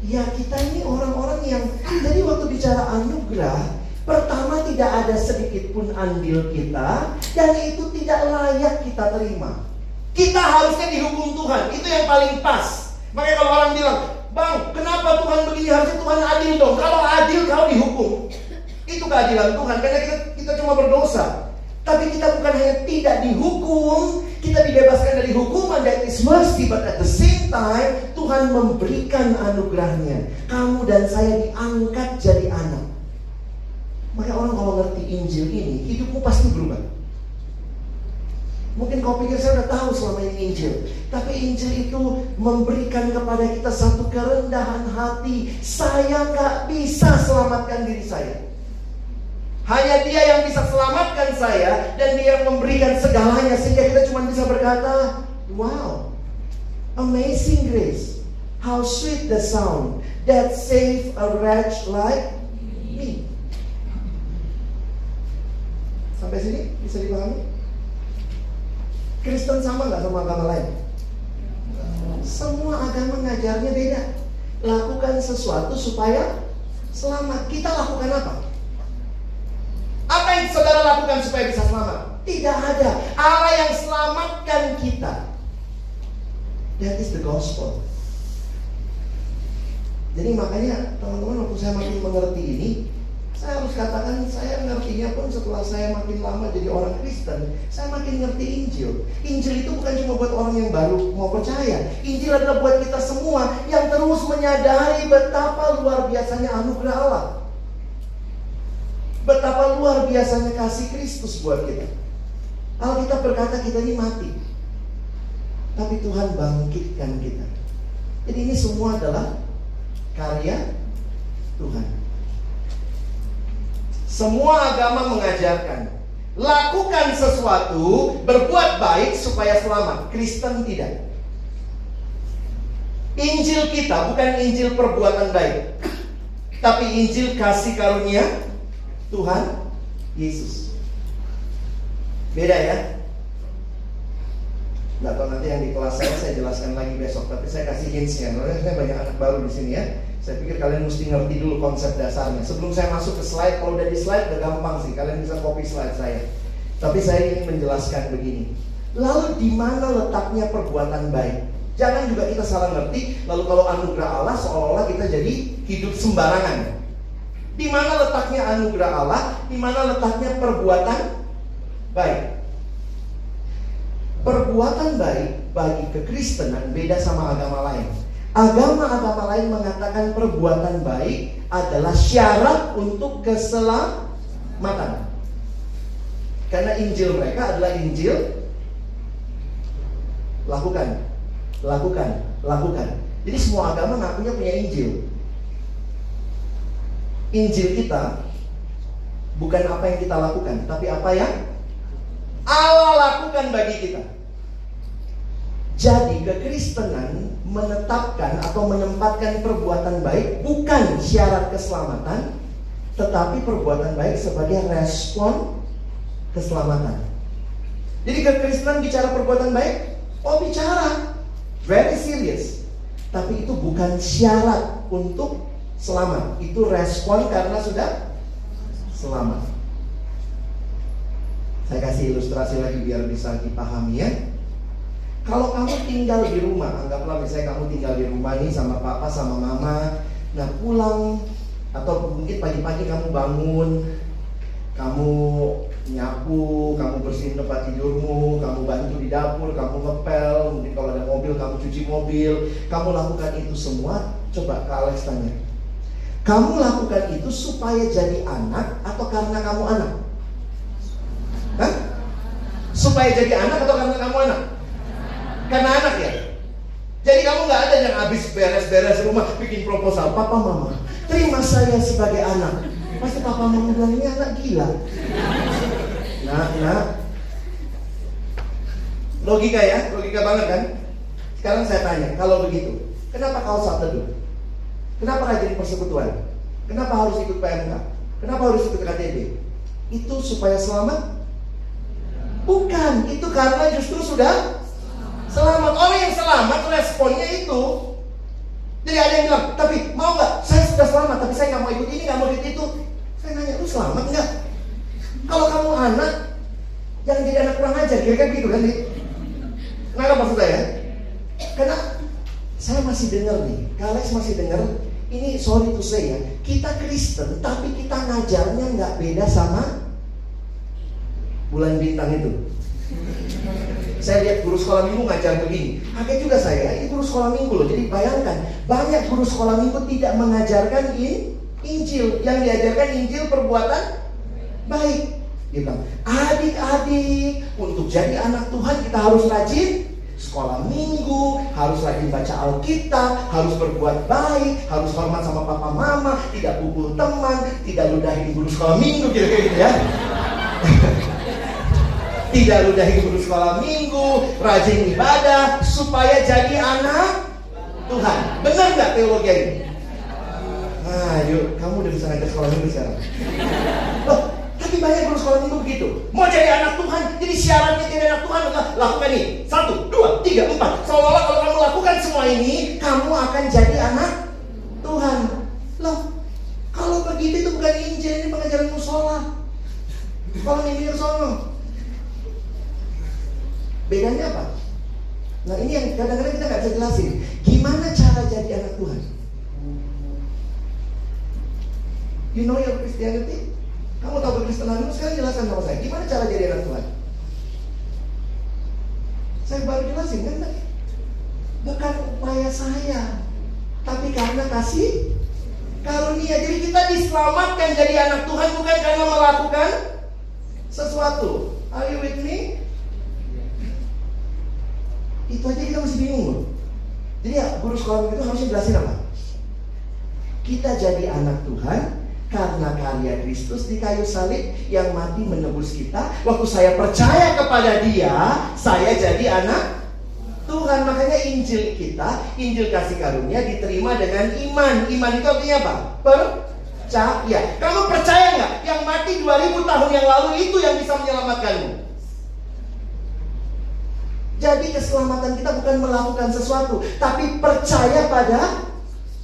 S1: ya kita ini orang-orang yang, jadi waktu bicara anugerah, pertama tidak ada sedikit pun andil kita, dan itu tidak layak kita terima. Kita harusnya dihukum Tuhan, itu yang paling pas. Makanya kalau orang bilang, Bang, kenapa Tuhan begini? Harusnya Tuhan adil dong. Kalau adil kau dihukum. Itu keadilan Tuhan karena kita kita cuma berdosa. Tapi kita bukan hanya tidak dihukum, kita dibebaskan dari hukuman that is mercy, but at the same time Tuhan memberikan anugerahnya. Kamu dan saya diangkat jadi anak. Maka orang kalau ngerti Injil ini, hidupmu pasti berubah. Mungkin kau pikir saya udah tahu selama ini Injil. Tapi Injil itu memberikan kepada kita satu kerendahan hati. Saya nggak bisa selamatkan diri saya. Hanya dia yang bisa selamatkan saya dan dia yang memberikan segalanya sehingga kita cuma bisa berkata, wow, amazing grace, how sweet the sound that save a wretch like me. Sampai sini bisa dipahami? Kristen sama nggak sama agama lain? Semua agama ngajarnya beda. Lakukan sesuatu supaya selamat. Kita lakukan apa? Apa yang saudara lakukan supaya bisa selamat? Tidak ada. Allah yang selamatkan kita. That is the gospel. Jadi makanya teman-teman waktu saya makin mengerti ini, saya harus katakan saya ngertinya pun setelah saya makin lama jadi orang Kristen, saya makin ngerti Injil. Injil itu bukan cuma buat orang yang baru mau percaya. Injil adalah buat kita semua yang terus menyadari betapa luar biasanya anugerah Allah. Betapa luar biasanya kasih Kristus buat kita. Alkitab berkata kita ini mati. Tapi Tuhan bangkitkan kita. Jadi ini semua adalah karya Tuhan. Semua agama mengajarkan lakukan sesuatu, berbuat baik supaya selamat. Kristen tidak. Injil kita bukan Injil perbuatan baik, tapi Injil kasih karunia Tuhan Yesus. Beda ya? Nah, kalau nanti yang di kelas saya saya jelaskan lagi besok, tapi saya kasih hintsnya. Karena banyak anak baru di sini ya. Saya pikir kalian mesti ngerti dulu konsep dasarnya. Sebelum saya masuk ke slide, kalau udah di slide udah gampang sih. Kalian bisa copy slide saya. Tapi saya ingin menjelaskan begini. Lalu di mana letaknya perbuatan baik? Jangan juga kita salah ngerti. Lalu kalau anugerah Allah seolah-olah kita jadi hidup sembarangan. Di mana letaknya anugerah Allah? Di mana letaknya perbuatan baik? Perbuatan baik bagi kekristenan beda sama agama lain. Agama-agama lain mengatakan perbuatan baik adalah syarat untuk keselamatan. Karena Injil mereka adalah Injil lakukan, lakukan, lakukan. Jadi semua agama ngakunya punya Injil. Injil kita bukan apa yang kita lakukan, tapi apa yang Allah lakukan bagi kita. Jadi kekristenan menetapkan atau menempatkan perbuatan baik bukan syarat keselamatan, tetapi perbuatan baik sebagai respon keselamatan. Jadi kekristenan bicara perbuatan baik, oh bicara, very serious. Tapi itu bukan syarat untuk selamat. Itu respon karena sudah selamat. Saya kasih ilustrasi lagi biar bisa dipahami ya. Kalau kamu tinggal di rumah, anggaplah misalnya kamu tinggal di rumah nih sama papa sama mama, nah pulang atau mungkin pagi-pagi kamu bangun, kamu nyapu, kamu bersihin tempat tidurmu, kamu bantu di dapur, kamu ngepel, mungkin kalau ada mobil kamu cuci mobil, kamu lakukan itu semua. Coba Kak Alex tanya, kamu lakukan itu supaya jadi anak atau karena kamu anak? Hah? Supaya jadi anak atau karena kamu anak? Karena anak ya. Jadi kamu nggak ada yang habis beres-beres rumah bikin proposal, papa mama, terima saya sebagai anak. Pasti papa mama bilang ini anak gila. Nah, nah, logika ya, logika banget kan? Sekarang saya tanya, kalau begitu, kenapa kau saat teduh? Kenapa rajin persekutuan? Kenapa harus ikut PMK? Kenapa harus ikut KTB? Itu supaya selamat? Bukan, itu karena justru sudah selamat. Orang yang selamat responnya itu. Jadi ada yang bilang, tapi mau nggak? Saya sudah selamat, tapi saya nggak mau ikut ini, nggak mau ikut itu. Saya nanya, lu selamat nggak? Kalau kamu anak, jangan jadi anak kurang ajar, kira-kira gitu kan? Kenapa maksud saya? Karena saya masih dengar nih, Kalex masih dengar. Ini sorry to say ya, kita Kristen, tapi kita ngajarnya nggak beda sama bulan bintang itu. Saya lihat guru sekolah minggu ngajar begini. Kaget juga saya, ini guru sekolah minggu loh. Jadi bayangkan, banyak guru sekolah minggu tidak mengajarkan in, Injil. Yang diajarkan Injil perbuatan baik. Dia bilang, adik-adik, untuk jadi anak Tuhan kita harus rajin sekolah minggu, harus rajin baca Alkitab, harus berbuat baik, harus hormat sama papa mama, tidak pukul teman, tidak ludahin guru sekolah minggu, kira-kira gitu ya tidak ludahi guru sekolah minggu, rajin ibadah, supaya jadi anak Tuhan. Benar nggak teologi ini? Nah, yuk, kamu udah bisa ngajar sekolah minggu sekarang. Loh, tapi banyak guru sekolah minggu begitu. Mau jadi anak Tuhan, jadi syaratnya jadi anak Tuhan adalah lakukan ini. Satu, dua, tiga, empat. Seolah-olah kalau kamu lakukan semua ini, kamu akan jadi anak Tuhan. Loh, kalau begitu itu bukan Injil, ini pengajaran musola. Kalau minggu sono, Bedanya apa? Nah ini yang kadang-kadang kita nggak bisa jelasin. Gimana cara jadi anak Tuhan? You know your Christianity? Kamu tahu berkristenanmu? Sekarang jelaskan sama saya. Gimana cara jadi anak Tuhan? Saya baru jelasin kan. Bukan upaya saya, tapi karena kasih karunia. Jadi kita diselamatkan jadi anak Tuhan bukan karena melakukan sesuatu. Are you with me? Aja kita masih bingung loh. Jadi ya guru sekolah itu harusnya jelasin apa? Kita jadi anak Tuhan karena karya Kristus di kayu salib yang mati menebus kita. Waktu saya percaya kepada Dia, saya jadi anak Tuhan. Makanya Injil kita, Injil kasih karunia diterima dengan iman. Iman itu artinya apa? Percaya. Kamu percaya nggak? Yang mati 2000 tahun yang lalu itu yang bisa menyelamatkanmu. Jadi keselamatan kita bukan melakukan sesuatu, tapi percaya pada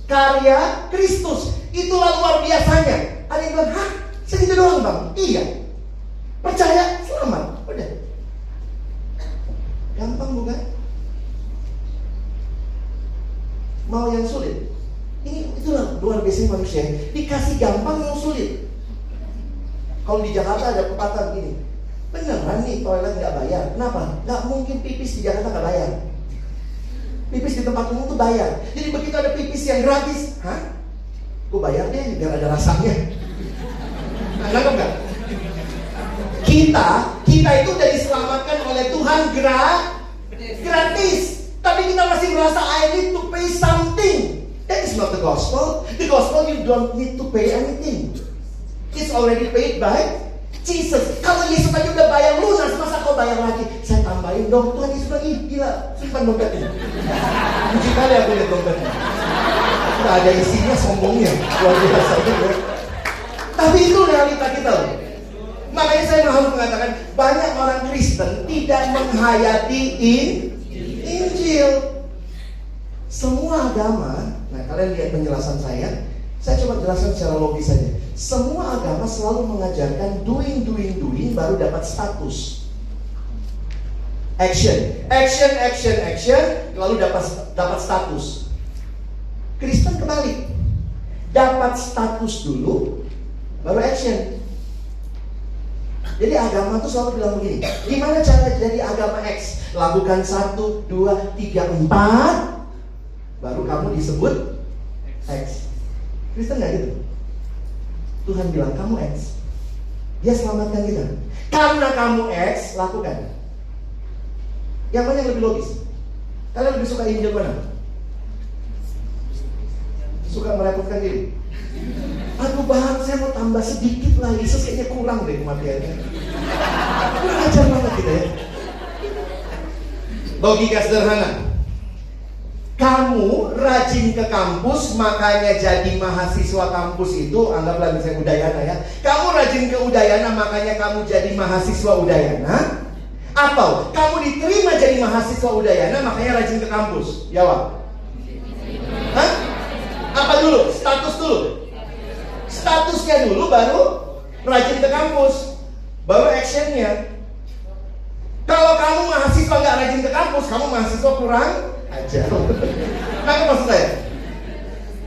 S1: karya Kristus. Itulah luar biasanya. Ada yang bilang, hah? Segitu doang bang? Iya. Percaya, selamat. Udah. Gampang bukan? Mau yang sulit? Ini itulah luar biasa manusia. Dikasih gampang yang sulit. Kalau di Jakarta ada pepatah begini, Beneran nih toilet nggak bayar. Kenapa? Nggak mungkin pipis di Jakarta nggak bayar. Pipis di tempat umum tuh bayar. Jadi begitu ada pipis yang gratis, hah? Gue bayar deh biar ada rasanya. Nah? Kita, kita itu udah diselamatkan oleh Tuhan gratis. Tapi kita masih merasa I need to pay something. That is not the gospel. The gospel you don't need to pay anything. It's already paid by Jesus. Kalau Yesus aja udah bayar lunas, masa kau bayar lagi? Saya tambahin dong. Tuhan Yesus bilang, ih gila, simpan dompetnya. Puji kali aku lihat dompetnya. Tidak ada isinya sombongnya. Luar biasa juga. Tapi itu realita kita loh. Makanya saya mau mengatakan banyak orang Kristen tidak menghayati in, Injil. Semua agama, nah kalian lihat penjelasan saya, saya coba jelaskan secara logis saja. Semua agama selalu mengajarkan doing, doing, doing baru dapat status. Action, action, action, action, lalu dapat dapat status. Kristen kembali, dapat status dulu, baru action. Jadi agama itu selalu bilang begini, gimana cara jadi agama X? Lakukan satu, dua, tiga, empat, baru kamu disebut X. Kristen nggak gitu? Tuhan bilang kamu X. Dia selamatkan kita. Karena kamu X, lakukan. Yang mana yang lebih logis? Kalian lebih suka Injil mana? Suka merepotkan diri. Aduh bang, saya mau tambah sedikit lah. Yesus kurang deh kematiannya. Kurang ajar banget kita ya. Logika sederhana kamu rajin ke kampus makanya jadi mahasiswa kampus itu anggaplah misalnya Udayana ya kamu rajin ke Udayana makanya kamu jadi mahasiswa Udayana Atau kamu diterima jadi mahasiswa Udayana makanya rajin ke kampus? Jawab. Hah? Apa dulu? Status dulu. Statusnya dulu baru rajin ke kampus. Baru actionnya. Kalau kamu mahasiswa nggak rajin ke kampus, kamu mahasiswa kurang aja. Nah, maksud saya?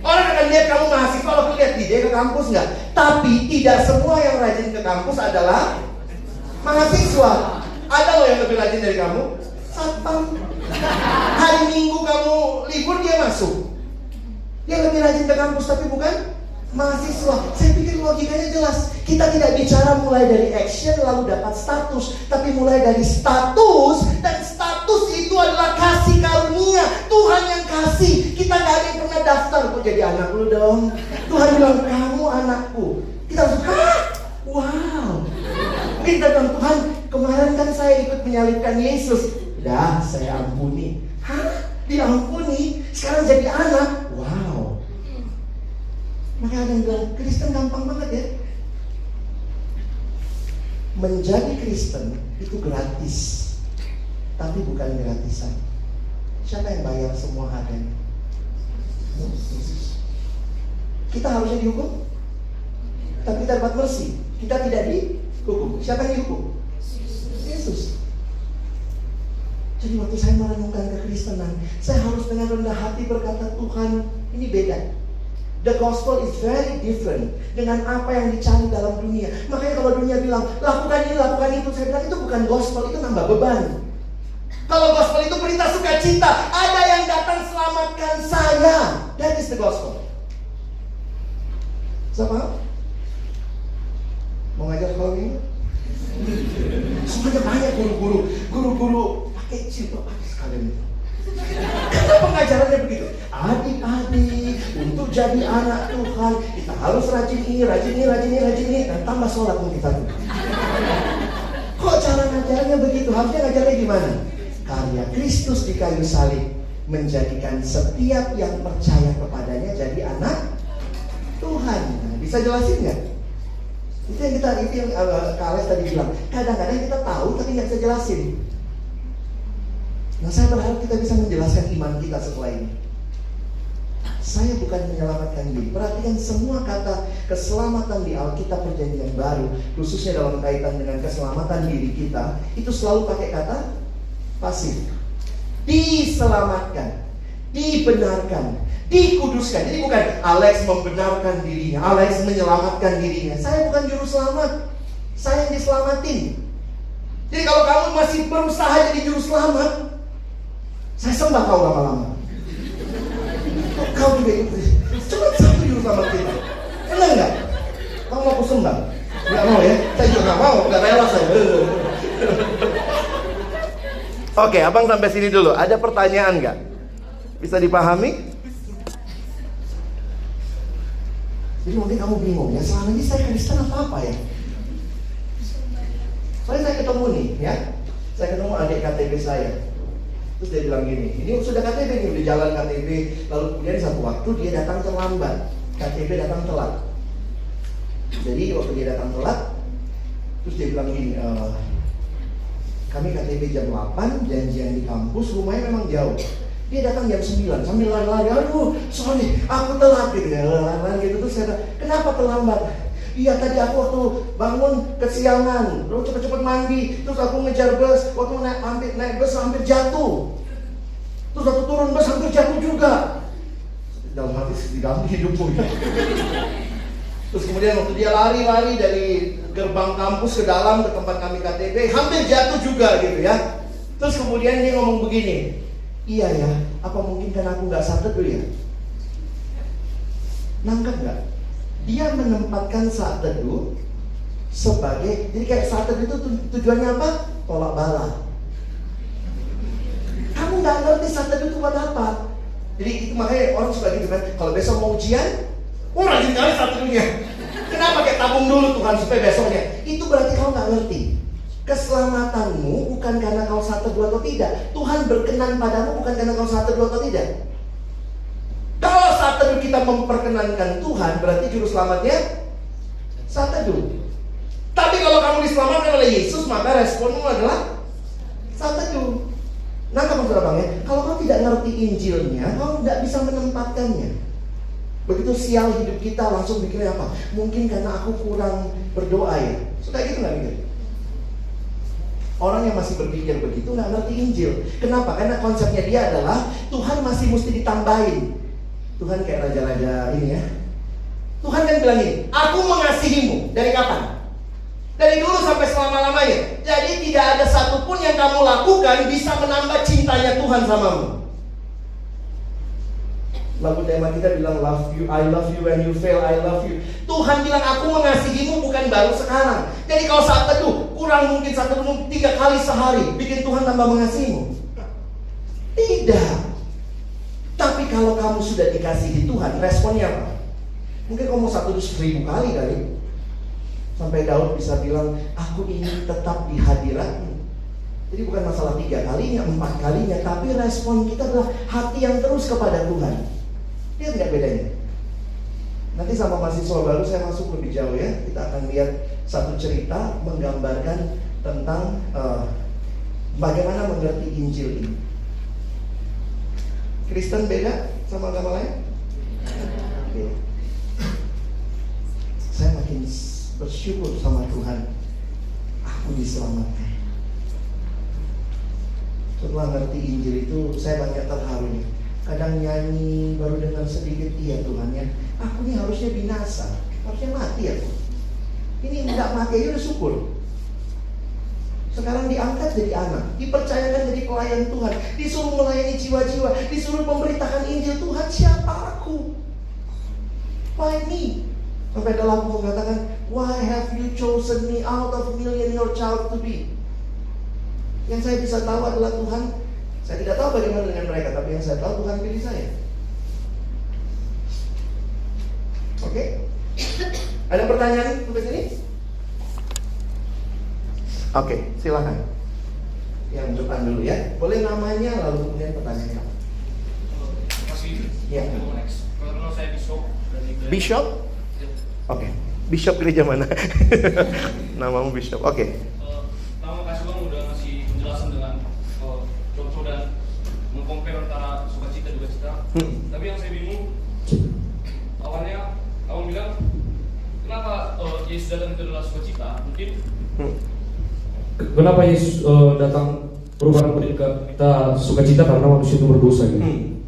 S1: Orang akan lihat kamu mahasiswa, lalu lihat dia ke kampus nggak? Tapi tidak semua yang rajin ke kampus adalah mahasiswa. Ada loh yang lebih rajin dari kamu? Satpam. Hari Minggu kamu libur dia masuk. Dia lebih rajin ke kampus tapi bukan mahasiswa. Saya pikir logikanya jelas. Kita tidak bicara mulai dari action lalu dapat status, tapi mulai dari status dan status itu adalah kasih karunia. Tuhan yang kasih. Kita gak ada yang pernah daftar kok jadi anak lu dong. Tuhan bilang kamu anakku. Kita langsung? Wow. Kita bilang Tuhan kemarin kan saya ikut menyalibkan Yesus. Dah saya ampuni. Hah? Diampuni? Sekarang jadi anak? Wow. Maka ada yang bilang, Kristen gampang banget ya. Menjadi Kristen itu gratis. Tapi bukan gratisan. Siapa yang bayar semua harganya? Yesus. Kita harusnya dihukum. Tapi kita dapat mercy. Kita tidak dihukum. Siapa yang dihukum? Yesus. Jadi waktu saya merenungkan kekristenan, saya harus dengan rendah hati berkata, Tuhan, ini beda. The gospel is very different dengan apa yang dicari dalam dunia. Makanya kalau dunia bilang, lakukan ini, lakukan itu. Saya bilang, itu bukan gospel, itu nambah beban. Kalau gospel itu berita sukacita. Ada yang datang selamatkan saya. That is the gospel. Siapa? Mau ngajar kalau ini? Semuanya banyak guru-guru. Guru-guru pakai cinta pakai sekalian itu. Karena pengajarannya begitu. Adik-adik, untuk jadi anak Tuhan, kita harus rajin ini, rajin ini, rajin ini, rajin ini, dan tambah sholat pun kita tuh. Kok cara ngajarnya begitu? Harusnya ngajarnya gimana? Karya Kristus di kayu salib menjadikan setiap yang percaya kepadanya jadi anak Tuhan. Nah, bisa jelasin nggak? Itu yang kita itu yang uh, Kales tadi bilang. Kadang-kadang kita tahu tapi nggak bisa jelasin. Nah saya berharap kita bisa menjelaskan iman kita setelah ini. Saya bukan menyelamatkan diri. Perhatikan semua kata keselamatan di Alkitab Perjanjian Baru, khususnya dalam kaitan dengan keselamatan diri kita, itu selalu pakai kata pasif. Diselamatkan, dibenarkan, dikuduskan. Jadi bukan Alex membenarkan dirinya, Alex menyelamatkan dirinya. Saya bukan juru selamat, saya yang diselamatin. Jadi kalau kamu masih berusaha jadi juru selamat, saya sembah kau lama-lama. Kau juga ikut. Cuma satu juru selamat kita. Enak nggak? Kau mau aku sembah? Nggak mau ya? Saya juga nggak mau. Nggak rela saya. Oke, abang sampai sini dulu. Ada pertanyaan nggak? Bisa dipahami? Jadi mungkin kamu bingung ya, selama ini saya Kristen apa apa ya? Soalnya saya ketemu nih, ya, saya ketemu adik KTP saya. Terus dia bilang gini, ini sudah KTP nih, udah jalan KTP. Lalu kemudian satu waktu dia datang terlambat, KTP datang telat. Jadi waktu dia datang telat, terus dia bilang gini, e, kami KTP jam 8, janjian di kampus, rumahnya memang jauh. Dia datang jam 9 sambil lari-lari, aduh sorry aku telat gitu ya, lari gitu terus saya kenapa terlambat? Iya tadi aku waktu bangun kesiangan, lalu cepet-cepet mandi, terus aku ngejar bus, waktu naik hampir naik bus hampir jatuh. Terus waktu turun bus hampir jatuh juga. Dalam hati sedih hidupmu. Ya. Terus kemudian waktu dia lari-lari dari gerbang kampus ke dalam ke tempat kami KTP, hampir jatuh juga gitu ya. Terus kemudian dia ngomong begini, iya ya, apa mungkin karena aku nggak sadar dulu ya? Nangkep nggak? Dia menempatkan saat teduh sebagai jadi kayak saat teduh itu tujuannya apa? Tolak bala. Kamu nggak ngerti saat teduh itu buat apa? Jadi itu makanya orang suka gitu kan. Kalau besok mau ujian, oh rajin kali saat teduhnya. Kenapa kayak tabung dulu Tuhan supaya besoknya? Itu berarti kamu nggak ngerti. Keselamatanmu bukan karena kau saat teduh atau tidak. Tuhan berkenan padamu bukan karena kau saat teduh atau tidak. Saat teduh kita memperkenankan Tuhan, berarti juru selamatnya saat teduh. Tapi kalau kamu diselamatkan oleh Yesus, maka responmu adalah Saat teduh. Nah, kamu bang ya, kalau kau tidak ngerti Injilnya, kau tidak bisa menempatkannya. Begitu sial hidup kita langsung pikirnya apa? Mungkin karena aku kurang berdoa ya. Sudah gitu nggak mikir? Orang yang masih berpikir begitu nggak ngerti Injil. Kenapa? Karena konsepnya dia adalah Tuhan masih mesti ditambahin. Tuhan kayak raja-raja ini ya. Tuhan kan bilang ini, aku mengasihimu. Dari kapan? Dari dulu sampai selama-lamanya. Jadi tidak ada satupun yang kamu lakukan bisa menambah cintanya Tuhan samamu. Lagu tema kita bilang love you, I love you when you fail, I love you. Tuhan bilang aku mengasihimu bukan baru sekarang. Jadi kalau saat teduh kurang mungkin satu tiga kali sehari bikin Tuhan tambah mengasihimu. Tidak. Tapi kalau kamu sudah dikasihi Tuhan, responnya apa? Mungkin kamu satu seribu kali kali. Sampai Daud bisa bilang, aku ingin tetap di hadiratmu. Jadi bukan masalah tiga kalinya, empat kalinya, tapi respon kita adalah hati yang terus kepada Tuhan. Lihat nggak bedanya? Nanti sama mahasiswa baru saya masuk lebih jauh ya. Kita akan lihat satu cerita menggambarkan tentang uh, bagaimana mengerti Injil ini. Kristen beda sama agama lain? Beda. Saya makin bersyukur sama Tuhan. Aku diselamatkan. Setelah ngerti Injil itu saya banyak terharu nih. Kadang nyanyi baru dengar sedikit iya Tuhan ya. Aku ini harusnya binasa. Harusnya mati Tuhan ini tidak mati aja udah syukur sekarang diangkat jadi anak, dipercayakan jadi pelayan Tuhan, disuruh melayani jiwa-jiwa, disuruh memberitakan Injil Tuhan siapa aku? Why me? Sampai dalam mengatakan, Why have you chosen me out of million your child to be? Yang saya bisa tahu adalah Tuhan. Saya tidak tahu bagaimana dengan mereka, tapi yang saya tahu Tuhan pilih saya. Oke? Okay? Ada pertanyaan sampai sini? Oke, okay, silakan. Yang depan dulu ya. Boleh namanya lalu kemudian pertanyaannya.
S2: Kasih. Ya. Kalau saya bishop
S1: Bishop? Oke. Okay. Bishop gereja mana? *laughs* Namamu Bishop. Oke. Okay.
S2: Uh, nama kasih bang udah ngasih penjelasan dengan uh, contoh dan mengkompar antara sukacita dan cita. Hmm. Tapi yang saya bingung awalnya awal bilang kenapa uh, Yesus datang itu adalah sukacita? Mungkin hmm. Kenapa Yesus uh, datang perubahan kita sukacita karena manusia itu berdosa gitu. Hmm.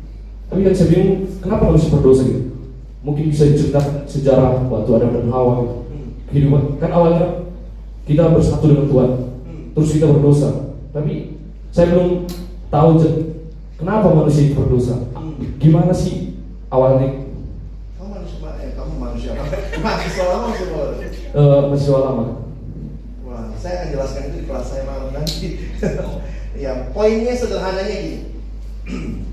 S2: Tapi yang saya bingung kenapa manusia berdosa gitu? mungkin bisa diceritakan sejarah waktu Adam dan Hawa gitu. Hmm. kehidupan kan awalnya kita bersatu dengan Tuhan hmm. terus kita berdosa tapi saya belum tahu kenapa manusia itu berdosa hmm. gimana sih awalnya
S1: kamu manusia eh, kamu manusia *laughs* mahasiswa lama masih
S2: uh, mahasiswa lama
S1: saya akan jelaskan itu di kelas saya malam nanti *laughs* ya poinnya sederhananya gini *clears throat*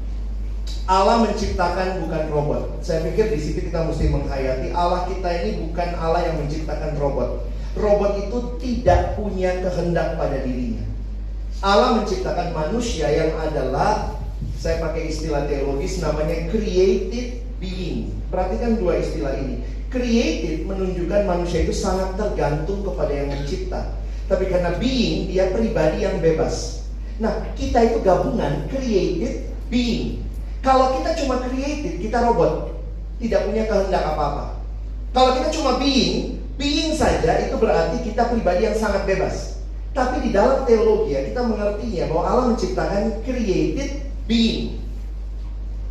S1: Allah menciptakan bukan robot. Saya pikir di situ kita mesti menghayati Allah kita ini bukan Allah yang menciptakan robot. Robot itu tidak punya kehendak pada dirinya. Allah menciptakan manusia yang adalah saya pakai istilah teologis namanya created being. Perhatikan dua istilah ini. Created menunjukkan manusia itu sangat tergantung kepada yang mencipta. Tapi karena being dia pribadi yang bebas. Nah, kita itu gabungan created being. Kalau kita cuma creative, kita robot. Tidak punya kehendak apa-apa. Kalau kita cuma being, being saja itu berarti kita pribadi yang sangat bebas. Tapi di dalam teologi ya, kita mengertinya bahwa Allah menciptakan created being.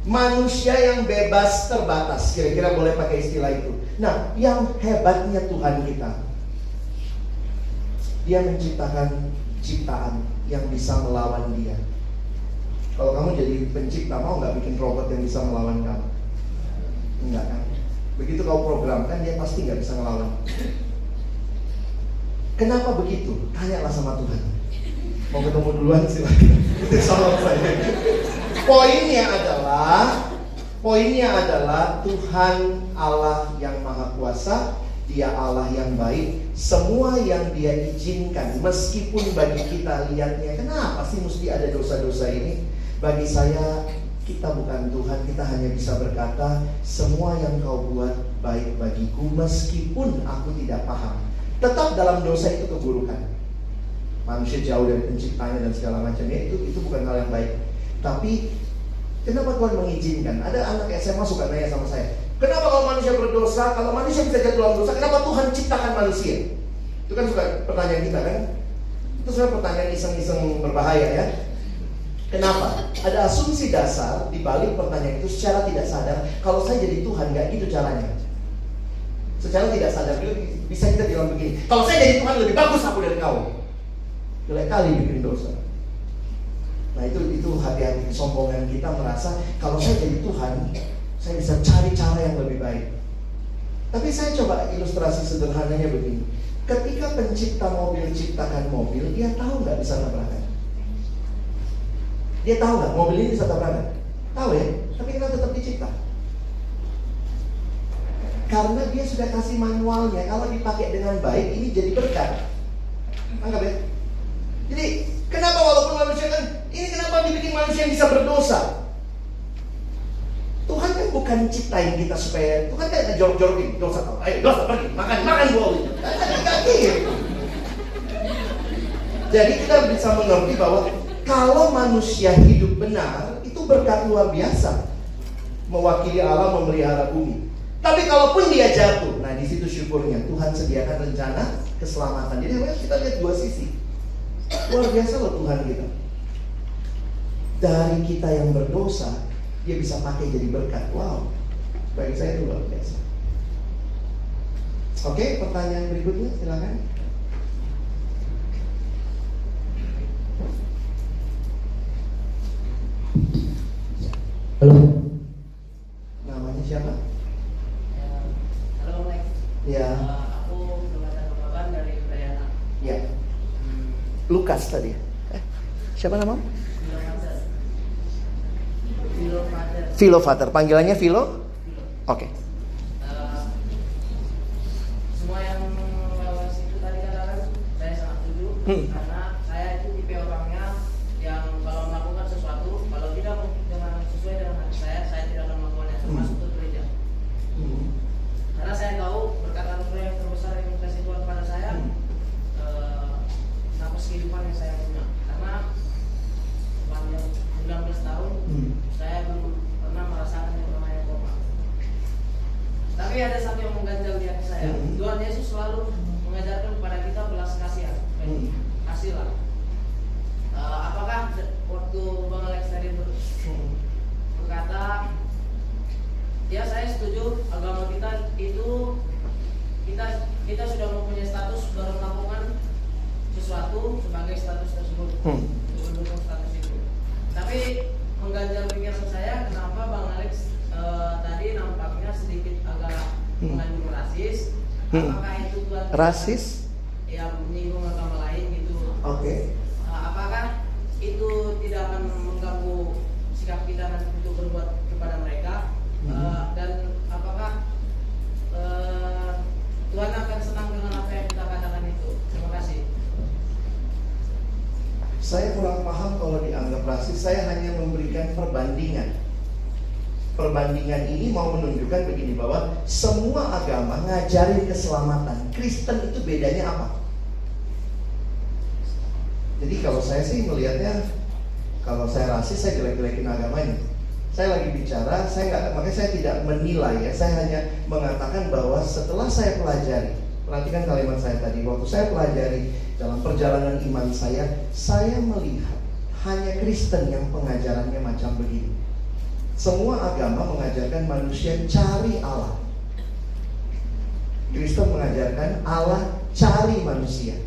S1: Manusia yang bebas terbatas, kira-kira boleh pakai istilah itu. Nah, yang hebatnya Tuhan kita, Dia menciptakan ciptaan yang bisa melawan Dia. Kalau kamu jadi pencipta mau nggak bikin robot yang bisa melawan kamu? Enggak kan? Begitu kau programkan dia pasti nggak bisa melawan. Kenapa begitu? Tanyalah sama Tuhan. Mau ketemu duluan silakan. Itu salah saya. Poinnya adalah Poinnya adalah Tuhan Allah yang Maha Kuasa, Dia Allah yang baik. Semua yang Dia izinkan, meskipun bagi kita lihatnya, kenapa sih mesti ada dosa-dosa ini? Bagi saya kita bukan Tuhan, kita hanya bisa berkata semua yang kau buat baik bagiku meskipun aku tidak paham. Tetap dalam dosa itu keburukan. manusia jauh dari penciptanya dan segala macamnya itu itu bukan hal yang baik. Tapi kenapa Tuhan mengizinkan? Ada anak SMA suka nanya sama saya, kenapa kalau manusia berdosa, kalau manusia bisa jatuh dalam dosa, kenapa Tuhan ciptakan manusia? Itu kan suka pertanyaan kita kan? Itu sebenarnya pertanyaan iseng-iseng berbahaya ya. Kenapa? Ada asumsi dasar di balik pertanyaan itu secara tidak sadar. Kalau saya jadi Tuhan, nggak gitu caranya. Secara tidak sadar bisa kita bilang begini. Kalau saya jadi Tuhan lebih bagus aku dari kau. Jelek kali bikin dosa. Nah itu itu hati-hati kesombongan kita merasa kalau saya jadi Tuhan, saya bisa cari cara yang lebih baik. Tapi saya coba ilustrasi sederhananya begini. Ketika pencipta mobil ciptakan mobil, dia tahu nggak bisa tabrakan. Dia tahu nggak mobil ini bisa tabrakan? Tahu ya, tapi kita tetap dicipta. Karena dia sudah kasih manualnya, kalau dipakai dengan baik ini jadi berkat. Anggap ya. Jadi kenapa walaupun manusia kan ini kenapa dibikin manusia yang bisa berdosa? Tuhan kan bukan ciptain kita supaya Tuhan kan jorok-jorokin dosa Ayo dosa pergi makan makan. Kan gitu. Jadi kita bisa mengerti bahwa kalau manusia hidup benar, itu berkat luar biasa. Mewakili Allah memelihara bumi. Tapi kalaupun dia jatuh, nah di situ syukurnya Tuhan sediakan rencana keselamatan. Jadi kita lihat dua sisi. Luar biasa loh Tuhan kita. Dari kita yang berdosa, dia bisa pakai jadi berkat. Wow, bagi saya itu luar biasa. Oke, pertanyaan berikutnya silakan. Halo. Namanya siapa?
S3: Ya, halo Mike.
S1: Ya.
S3: Uh, aku dari Udayana.
S1: Ya.
S3: Hmm,
S1: Lukas tadi. Eh, siapa nama? Philo Father. Panggilannya Philo? Oke.
S3: Uh, semua yang lewat situ tadi katakan saya sangat setuju
S1: Hmm.
S3: karena saya itu tipe orangnya yang kalau melakukan sesuatu kalau tidak dengan sesuai dengan hati saya saya tidak akan melakukannya termasuk ke gereja karena saya tahu berkat anugerah yang terbesar yang dikasih Tuhan pada saya
S1: Hmm.
S3: eh, nafas kehidupan yang saya punya karena sepanjang 19 tahun
S1: Hmm.
S3: saya belum pernah merasakan yang namanya koma tapi ada satu yang mengganjal di hati saya
S1: Hmm.
S3: Tuhan Yesus selalu mengajarkan kepada kita belas kasihan
S1: Hmm.
S3: kasihlah Eh, apakah de- waktu Bang Alex tadi ber- berkata ya saya setuju agama kita itu kita kita sudah mempunyai status baru melakukan sesuatu sebagai status tersebut
S1: Hmm.
S3: mendukung status itu tapi mengganjal pikiran saya kenapa Bang Alex eh, tadi nampaknya sedikit agak
S1: Hmm.
S3: mengandung rasis
S1: Hmm.
S3: apakah itu Tuhan
S1: Rasis?
S3: ya menyinggung agama lain gitu
S1: Oke.
S3: Uh, apakah itu tidak akan mengganggu sikap kita nanti untuk berbuat kepada mereka Uh,
S1: Mhm.
S3: dan apakah uh, Tuhan akan senang dengan apa yang kita katakan itu terima kasih
S1: Saya kurang paham kalau dianggap rasis. Saya hanya memberikan perbandingan. Perbandingan mau menunjukkan begini bahwa semua agama ngajarin keselamatan. Kristen itu bedanya apa? Jadi kalau saya sih melihatnya kalau saya rasis saya jelek-jelekin agamanya. Saya lagi bicara, saya nggak, makanya saya tidak menilai ya. Saya hanya mengatakan bahwa setelah saya pelajari, perhatikan kalimat saya tadi. Waktu saya pelajari dalam perjalanan iman saya, saya melihat hanya Kristen yang pengajarannya macam begini. Semua agama mengajarkan manusia cari Allah. Kristen mengajarkan Allah cari manusia.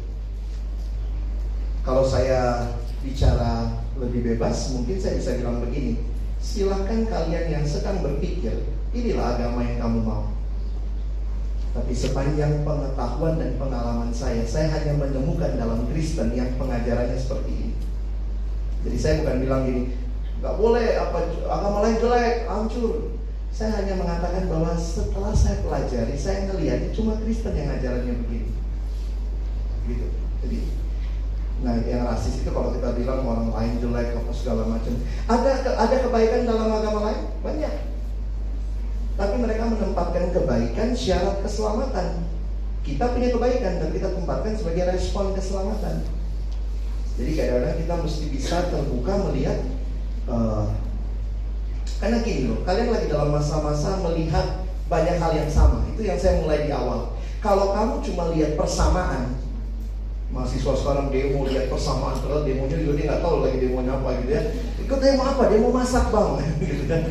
S1: Kalau saya bicara lebih bebas, mungkin saya bisa bilang begini. Silahkan kalian yang sedang berpikir, inilah agama yang kamu mau. Tapi sepanjang pengetahuan dan pengalaman saya, saya hanya menemukan dalam Kristen yang pengajarannya seperti ini. Jadi saya bukan bilang gini, nggak boleh apa agama lain jelek, hancur. Saya hanya mengatakan bahwa setelah saya pelajari, saya ngelihat cuma Kristen yang ajarannya begini. Gitu. Jadi Nah, yang rasis itu kalau kita bilang orang lain jelek apa segala macam. Ada ada kebaikan dalam agama lain? Banyak. Tapi mereka menempatkan kebaikan syarat keselamatan. Kita punya kebaikan dan kita tempatkan sebagai respon keselamatan. Jadi kadang-kadang kita mesti bisa terbuka melihat uh, karena gini loh, kalian lagi dalam masa-masa melihat banyak hal yang sama. Itu yang saya mulai di awal. Kalau kamu cuma lihat persamaan, mahasiswa sekarang demo lihat persamaan, terus demonya juga dia nggak tahu lagi demonya apa gitu ya. Ikut demo apa? Demo masak bang, *laughs* gitu kan.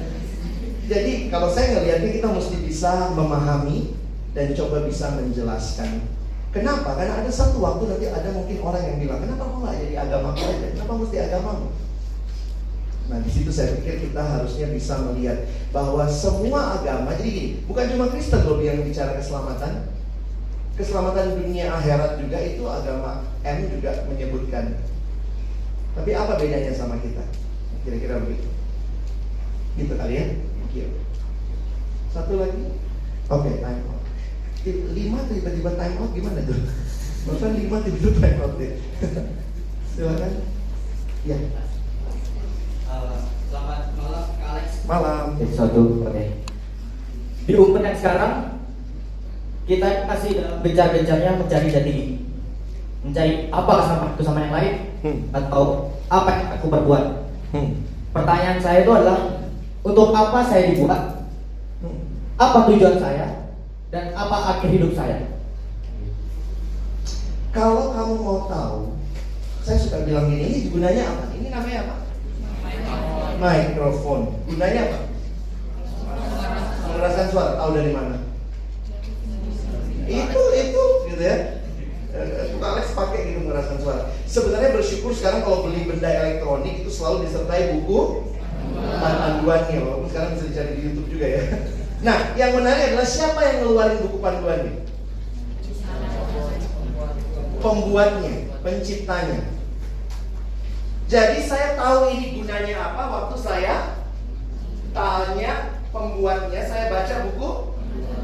S1: Jadi kalau saya ngelihatnya kita mesti bisa memahami dan coba bisa menjelaskan. Kenapa? Karena ada satu waktu nanti ada mungkin orang yang bilang, kenapa kok nggak jadi agama aja? Kenapa mesti agamamu? Nah di situ saya pikir kita harusnya bisa melihat bahwa semua agama, jadi gini, bukan cuma Kristen loh yang bicara keselamatan, keselamatan dunia akhirat juga itu agama M juga menyebutkan. Tapi apa bedanya sama kita? Kira-kira begitu. Gitu kali ya? Oke. Satu lagi. Oke, okay, time out. Lima tiba-tiba time out gimana tuh? Bahkan lima tiba-tiba time out deh. *laughs* Silakan. Ya.
S4: Selamat malam Kak Alex.
S1: Malam.
S4: Satu, oke. Okay. Di umur yang sekarang kita masih dalam gencar-gencarnya mencari jati mencari apa kesama sama yang lain hmm. atau apa yang aku berbuat. Hmm. Pertanyaan saya itu adalah untuk apa saya dibuat? Hmm. Apa tujuan saya? Dan apa akhir hidup saya?
S1: Kalau kamu mau tahu, saya suka bilang gini, ini gunanya apa? Ini namanya apa? Mikrofon. Gunanya apa? Mengeraskan suara. Tahu dari mana? Itu itu gitu ya. Eh, Alex pakai gitu mengeraskan suara. Sebenarnya bersyukur sekarang kalau beli benda elektronik itu selalu disertai buku panduannya. Walaupun sekarang bisa dicari di YouTube juga ya. Nah, yang menarik adalah siapa yang ngeluarin buku panduannya? Pembuatnya, penciptanya. Jadi saya tahu ini gunanya apa waktu saya tanya pembuatnya, saya baca buku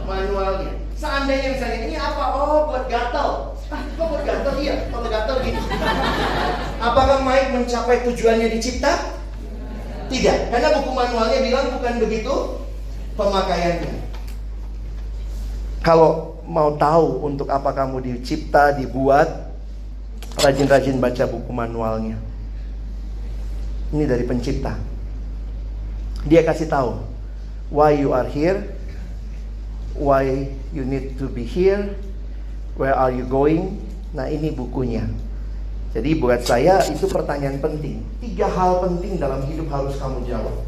S1: manualnya. Seandainya misalnya ini apa? Oh, buat gatal. Ah, kok buat gatal? Iya, kalau gatal gini. Apakah Mike mencapai tujuannya dicipta? Tidak, karena buku manualnya bilang bukan begitu pemakaiannya. Kalau mau tahu untuk apa kamu dicipta, dibuat, rajin-rajin baca buku manualnya. Ini dari pencipta. Dia kasih tahu why you are here, why you need to be here, where are you going. Nah, ini bukunya. Jadi buat saya itu pertanyaan penting. Tiga hal penting dalam hidup harus kamu jawab.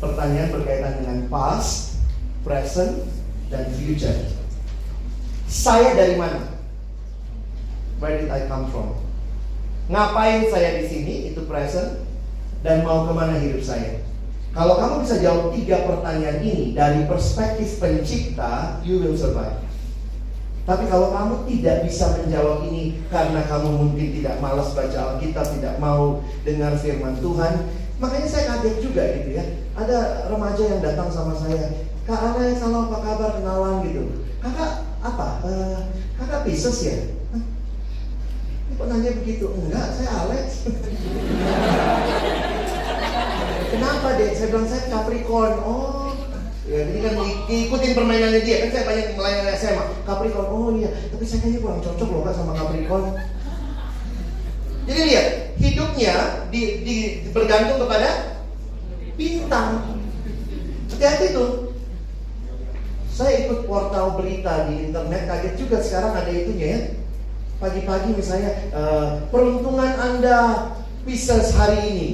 S1: Pertanyaan berkaitan dengan past, present, dan future. Saya dari mana? Where did I come from? Ngapain saya di sini? Itu present dan mau ke mana hidup saya? Kalau kamu bisa jawab tiga pertanyaan ini dari perspektif pencipta, you will survive. Tapi kalau kamu tidak bisa menjawab ini karena kamu mungkin tidak malas baca Alkitab, tidak mau dengar firman Tuhan, makanya saya kaget juga gitu ya. Ada remaja yang datang sama saya, Kak Alex, halo apa kabar, kenalan gitu. Kakak apa? Uh, kakak Pisces ya? Kok nanya begitu? Enggak, saya Alex. Kenapa deh? Saya bilang saya Capricorn. Oh, ya ini kan ikutin permainannya dia. Kan saya banyak melayani SMA. Capricorn. Oh iya, tapi saya kayaknya kurang cocok loh kak sama Capricorn. Jadi lihat, hidupnya di, di, bergantung kepada bintang. Hati-hati tuh. Saya ikut portal berita di internet, kaget juga sekarang ada itunya ya Pagi-pagi misalnya uh, peruntungan Anda Pisces hari ini.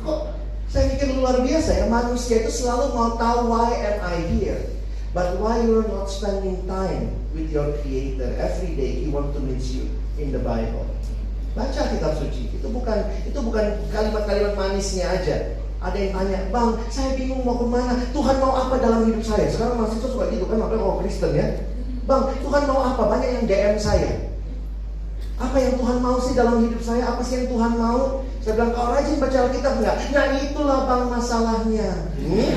S1: Kok saya pikir luar biasa ya manusia itu selalu mau tahu why am I here. But why you're not spending time with your creator every day he want to meet you in the Bible. Baca kitab suci. Itu bukan itu bukan kalimat-kalimat manisnya aja. Ada yang tanya, bang, saya bingung mau ke mana. Tuhan mau apa dalam hidup saya? Sekarang masih suka gitu kan, makanya kalau Kristen ya. Bang, Tuhan mau apa? Banyak yang DM saya. Apa yang Tuhan mau sih dalam hidup saya? Apa sih yang Tuhan mau? Saya bilang, kau rajin baca Alkitab enggak? Nah itulah bang masalahnya. Hmm?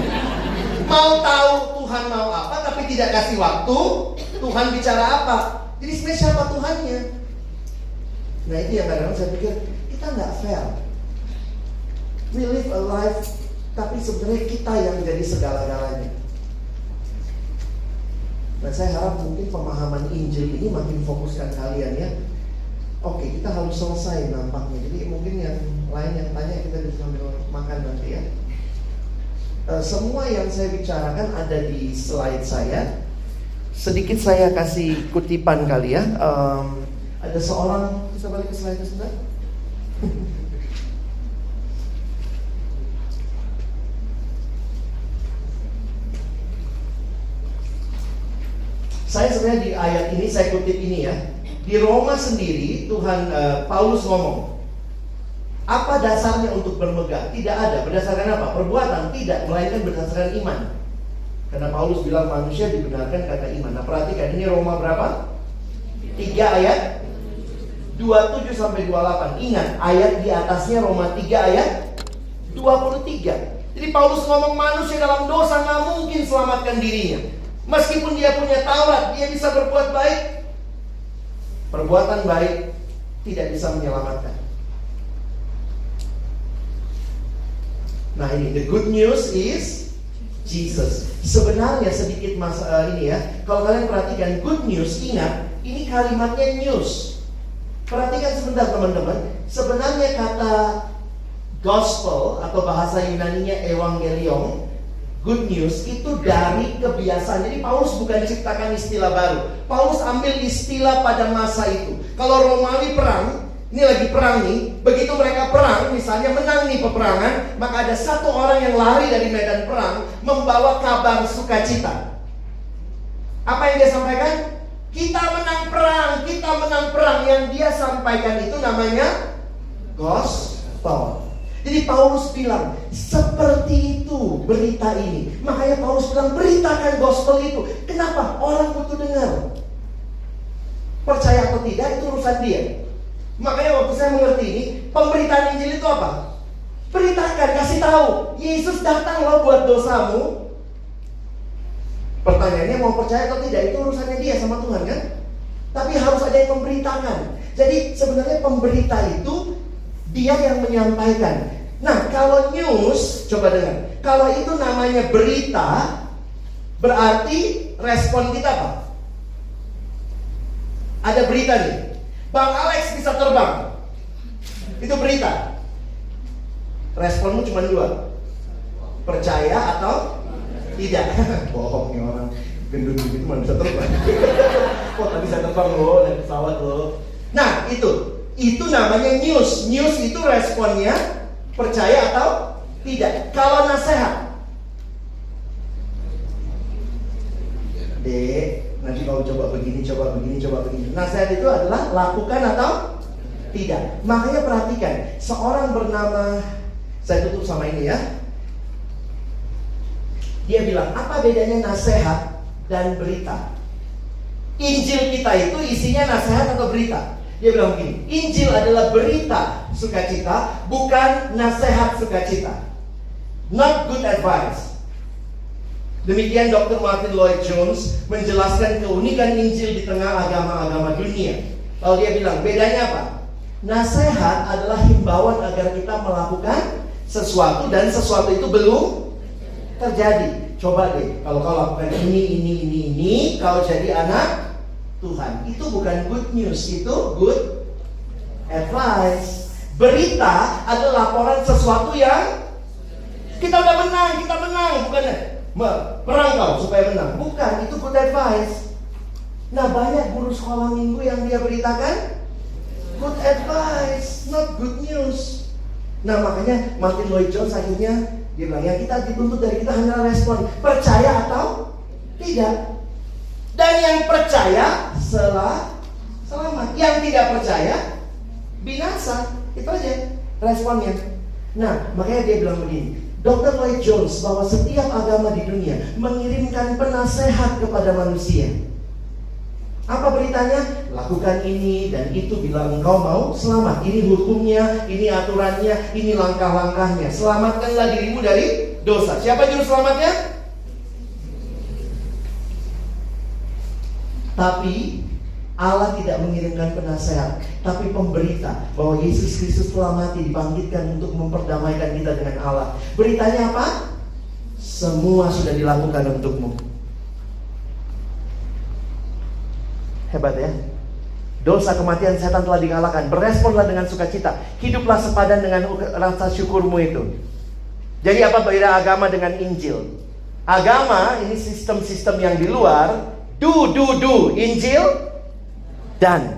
S1: Mau tahu Tuhan mau apa, tapi tidak kasih waktu. Tuhan bicara apa? Jadi sebenarnya siapa Tuhannya? Nah itu yang kadang-kadang saya pikir, kita nggak fair. We live a life, tapi sebenarnya kita yang jadi segala-galanya. Nah saya harap mungkin pemahaman Injil ini makin fokuskan kalian ya Oke, kita harus selesai nampaknya. Jadi mungkin yang lain yang tanya kita bisa makan nanti ya. E, semua yang saya bicarakan ada di slide saya. Sedikit saya kasih kutipan kali ya. Um, ada seorang bisa balik ke slide sebentar. *laughs* Saya sebenarnya di ayat ini saya kutip ini ya. Di Roma sendiri Tuhan uh, Paulus ngomong, apa dasarnya untuk bermegah? Tidak ada. Berdasarkan apa? Perbuatan tidak, melainkan berdasarkan iman. Karena Paulus bilang manusia dibenarkan karena iman. Nah perhatikan ini Roma berapa? 3 ayat 27 sampai 28. Ingat ayat di atasnya Roma 3 ayat 23. Jadi Paulus ngomong manusia dalam dosa nggak mungkin selamatkan dirinya. Meskipun dia punya Taurat, dia bisa berbuat baik. Perbuatan baik tidak bisa menyelamatkan. Nah ini the good news is Jesus. Sebenarnya sedikit masa uh, ini ya. Kalau kalian perhatikan good news, ingat ini kalimatnya news. Perhatikan sebentar teman-teman. Sebenarnya kata gospel atau bahasa Yunani-nya evangelion Good news itu dari kebiasaan. Jadi Paulus bukan ciptakan istilah baru. Paulus ambil istilah pada masa itu. Kalau Romawi perang, ini lagi perang nih. Begitu mereka perang, misalnya menang nih peperangan, maka ada satu orang yang lari dari medan perang membawa kabar sukacita. Apa yang dia sampaikan? Kita menang perang, kita menang perang. Yang dia sampaikan itu namanya gospel. Jadi Paulus bilang, seperti itu berita ini. Makanya Paulus bilang, beritakan gospel itu. Kenapa? Orang butuh dengar. Percaya atau tidak, itu urusan dia. Makanya waktu saya mengerti ini, pemberitaan Injil itu apa? Beritakan, kasih tahu. Yesus datang loh buat dosamu. Pertanyaannya mau percaya atau tidak, itu urusannya dia sama Tuhan kan? Tapi harus ada yang memberitakan. Jadi sebenarnya pemberita itu dia yang menyampaikan. Nah, kalau news, coba dengar. Kalau itu namanya berita, berarti respon kita apa? Ada berita nih. Bang Alex bisa terbang. Itu berita. Responmu cuma dua. Percaya atau tidak? *laughs* Bohong nih orang. Gendut gitu mana bisa terbang. *laughs* Kok tak bisa terbang loh, naik pesawat loh. Nah, itu itu namanya news. News itu responnya percaya atau tidak. Kalau nasihat, Dek, nanti kau coba begini, coba begini, coba begini. Nasihat itu adalah lakukan atau tidak. Makanya perhatikan, seorang bernama saya tutup sama ini ya. Dia bilang, apa bedanya nasihat dan berita? Injil kita itu isinya nasihat atau berita? Dia bilang begini, Injil adalah berita sukacita, bukan nasihat sukacita. Not good advice. Demikian Dr. Martin Lloyd Jones menjelaskan keunikan Injil di tengah agama-agama dunia. Lalu dia bilang, bedanya apa? Nasihat adalah himbauan agar kita melakukan sesuatu dan sesuatu itu belum terjadi. Coba deh, kalau kau lakukan ini, ini, ini, ini, kau jadi anak Tuhan. Itu bukan good news, itu good advice. Berita adalah laporan sesuatu yang kita udah menang, kita menang, bukan perang kau supaya menang. Bukan, itu good advice. Nah banyak guru sekolah minggu yang dia beritakan good advice, not good news. Nah makanya Martin Lloyd Jones akhirnya dia bilang yang kita dituntut dari kita hanya respon percaya atau tidak. Dan yang percaya selah, selamat. Yang tidak percaya binasa. Itu aja responnya. Nah, makanya dia bilang begini. Dr. Lloyd Jones bahwa setiap agama di dunia mengirimkan penasehat kepada manusia. Apa beritanya? Lakukan ini dan itu bila engkau mau selamat. Ini hukumnya, ini aturannya, ini langkah-langkahnya. Selamatkanlah dirimu dari dosa. Siapa juru selamatnya? Tapi Allah tidak mengirimkan penasehat, tapi pemberita bahwa Yesus Kristus telah mati dibangkitkan untuk memperdamaikan kita dengan Allah. Beritanya apa? Semua sudah dilakukan untukmu. Hebat ya? Dosa kematian setan telah dikalahkan. Beresponlah dengan sukacita. Hiduplah sepadan dengan rasa syukurmu itu. Jadi apa beda agama dengan Injil? Agama ini sistem-sistem yang di luar. Do, do, do. Injil dan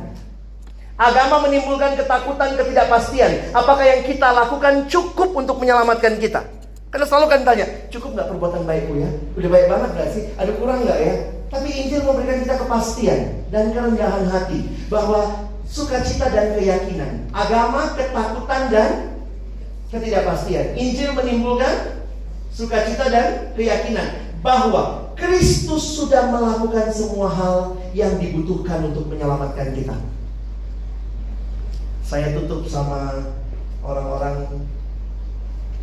S1: Agama menimbulkan ketakutan, ketidakpastian. Apakah yang kita lakukan cukup untuk menyelamatkan kita? Karena selalu kan tanya, cukup nggak perbuatan baikku ya? Udah baik banget nggak sih? Ada kurang nggak ya? Tapi Injil memberikan kita kepastian dan kerendahan hati bahwa sukacita dan keyakinan, agama, ketakutan dan ketidakpastian. Injil menimbulkan sukacita dan keyakinan bahwa Kristus sudah melakukan semua hal yang dibutuhkan untuk menyelamatkan kita. Saya tutup sama orang-orang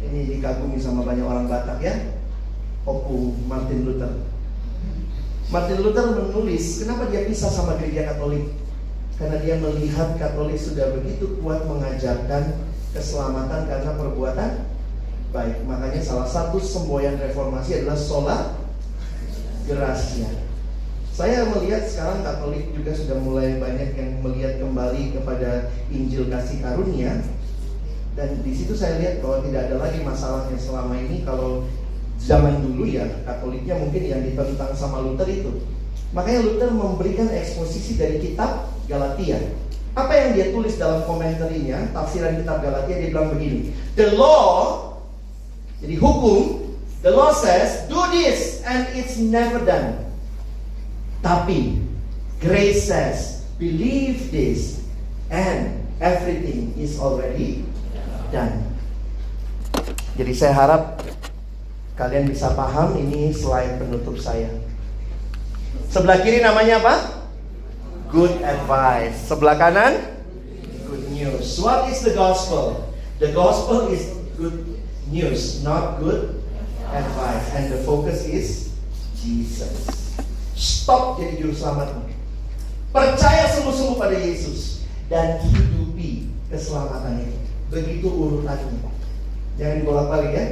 S1: ini dikagumi sama banyak orang Batak ya. Opu Martin Luther. Martin Luther menulis kenapa dia pisah sama gereja Katolik? Karena dia melihat Katolik sudah begitu kuat mengajarkan keselamatan karena perbuatan baik. Makanya salah satu semboyan reformasi adalah sola gracia. Saya melihat sekarang Katolik juga sudah mulai banyak yang melihat kembali kepada Injil kasih karunia dan di situ saya lihat bahwa tidak ada lagi masalah yang selama ini kalau zaman dulu ya Katoliknya mungkin yang ditentang sama Luther itu. Makanya Luther memberikan eksposisi dari kitab Galatia. Apa yang dia tulis dalam komentarnya, tafsiran kitab Galatia dia bilang begini. The law jadi hukum, the law says do this and it's never done. Tapi grace says, believe this and everything is already done. Jadi saya harap kalian bisa paham ini slide penutup saya. Sebelah kiri namanya apa? Good advice. Sebelah kanan? Good news. What is the gospel? The gospel is good news, not good advice. And the focus is Jesus. Stop jadi juru selamatmu. Percaya sungguh-sungguh pada Yesus dan hidupi keselamatan itu. Begitu urutannya. Jangan dibolak-balik ya.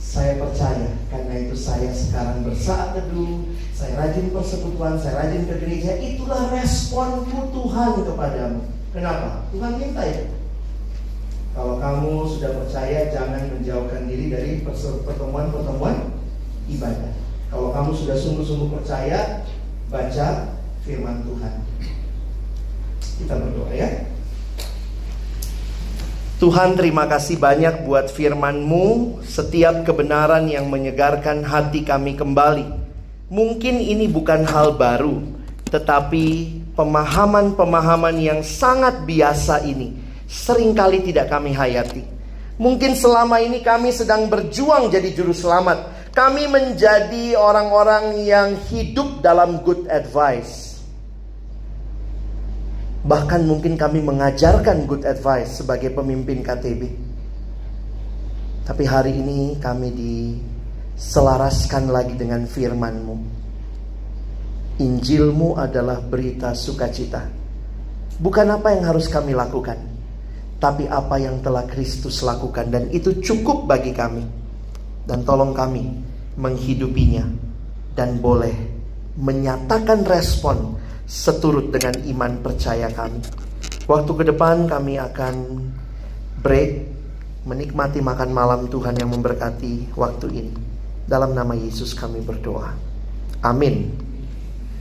S1: Saya percaya karena itu saya sekarang bersaat teduh, saya rajin persekutuan, saya rajin ke gereja. Itulah responku Tuhan kepadamu. Kenapa? Tuhan minta ya. Kalau kamu sudah percaya, jangan menjauhkan diri dari pertemuan-pertemuan ibadah. Kalau kamu sudah sungguh-sungguh percaya, baca firman Tuhan. Kita berdoa ya. Tuhan terima kasih banyak buat firman-Mu Setiap kebenaran yang menyegarkan hati kami kembali Mungkin ini bukan hal baru Tetapi pemahaman-pemahaman yang sangat biasa ini Seringkali tidak kami hayati Mungkin selama ini kami sedang berjuang jadi juru selamat kami menjadi orang-orang yang hidup dalam good advice. Bahkan mungkin kami mengajarkan good advice sebagai pemimpin KTB. Tapi hari ini kami diselaraskan lagi dengan firman-Mu. Injilmu adalah berita sukacita. Bukan apa yang harus kami lakukan, tapi apa yang telah Kristus lakukan dan itu cukup bagi kami dan tolong kami menghidupinya dan boleh menyatakan respon seturut dengan iman percaya kami. Waktu ke depan kami akan break menikmati makan malam Tuhan yang memberkati waktu ini. Dalam nama Yesus kami berdoa. Amin.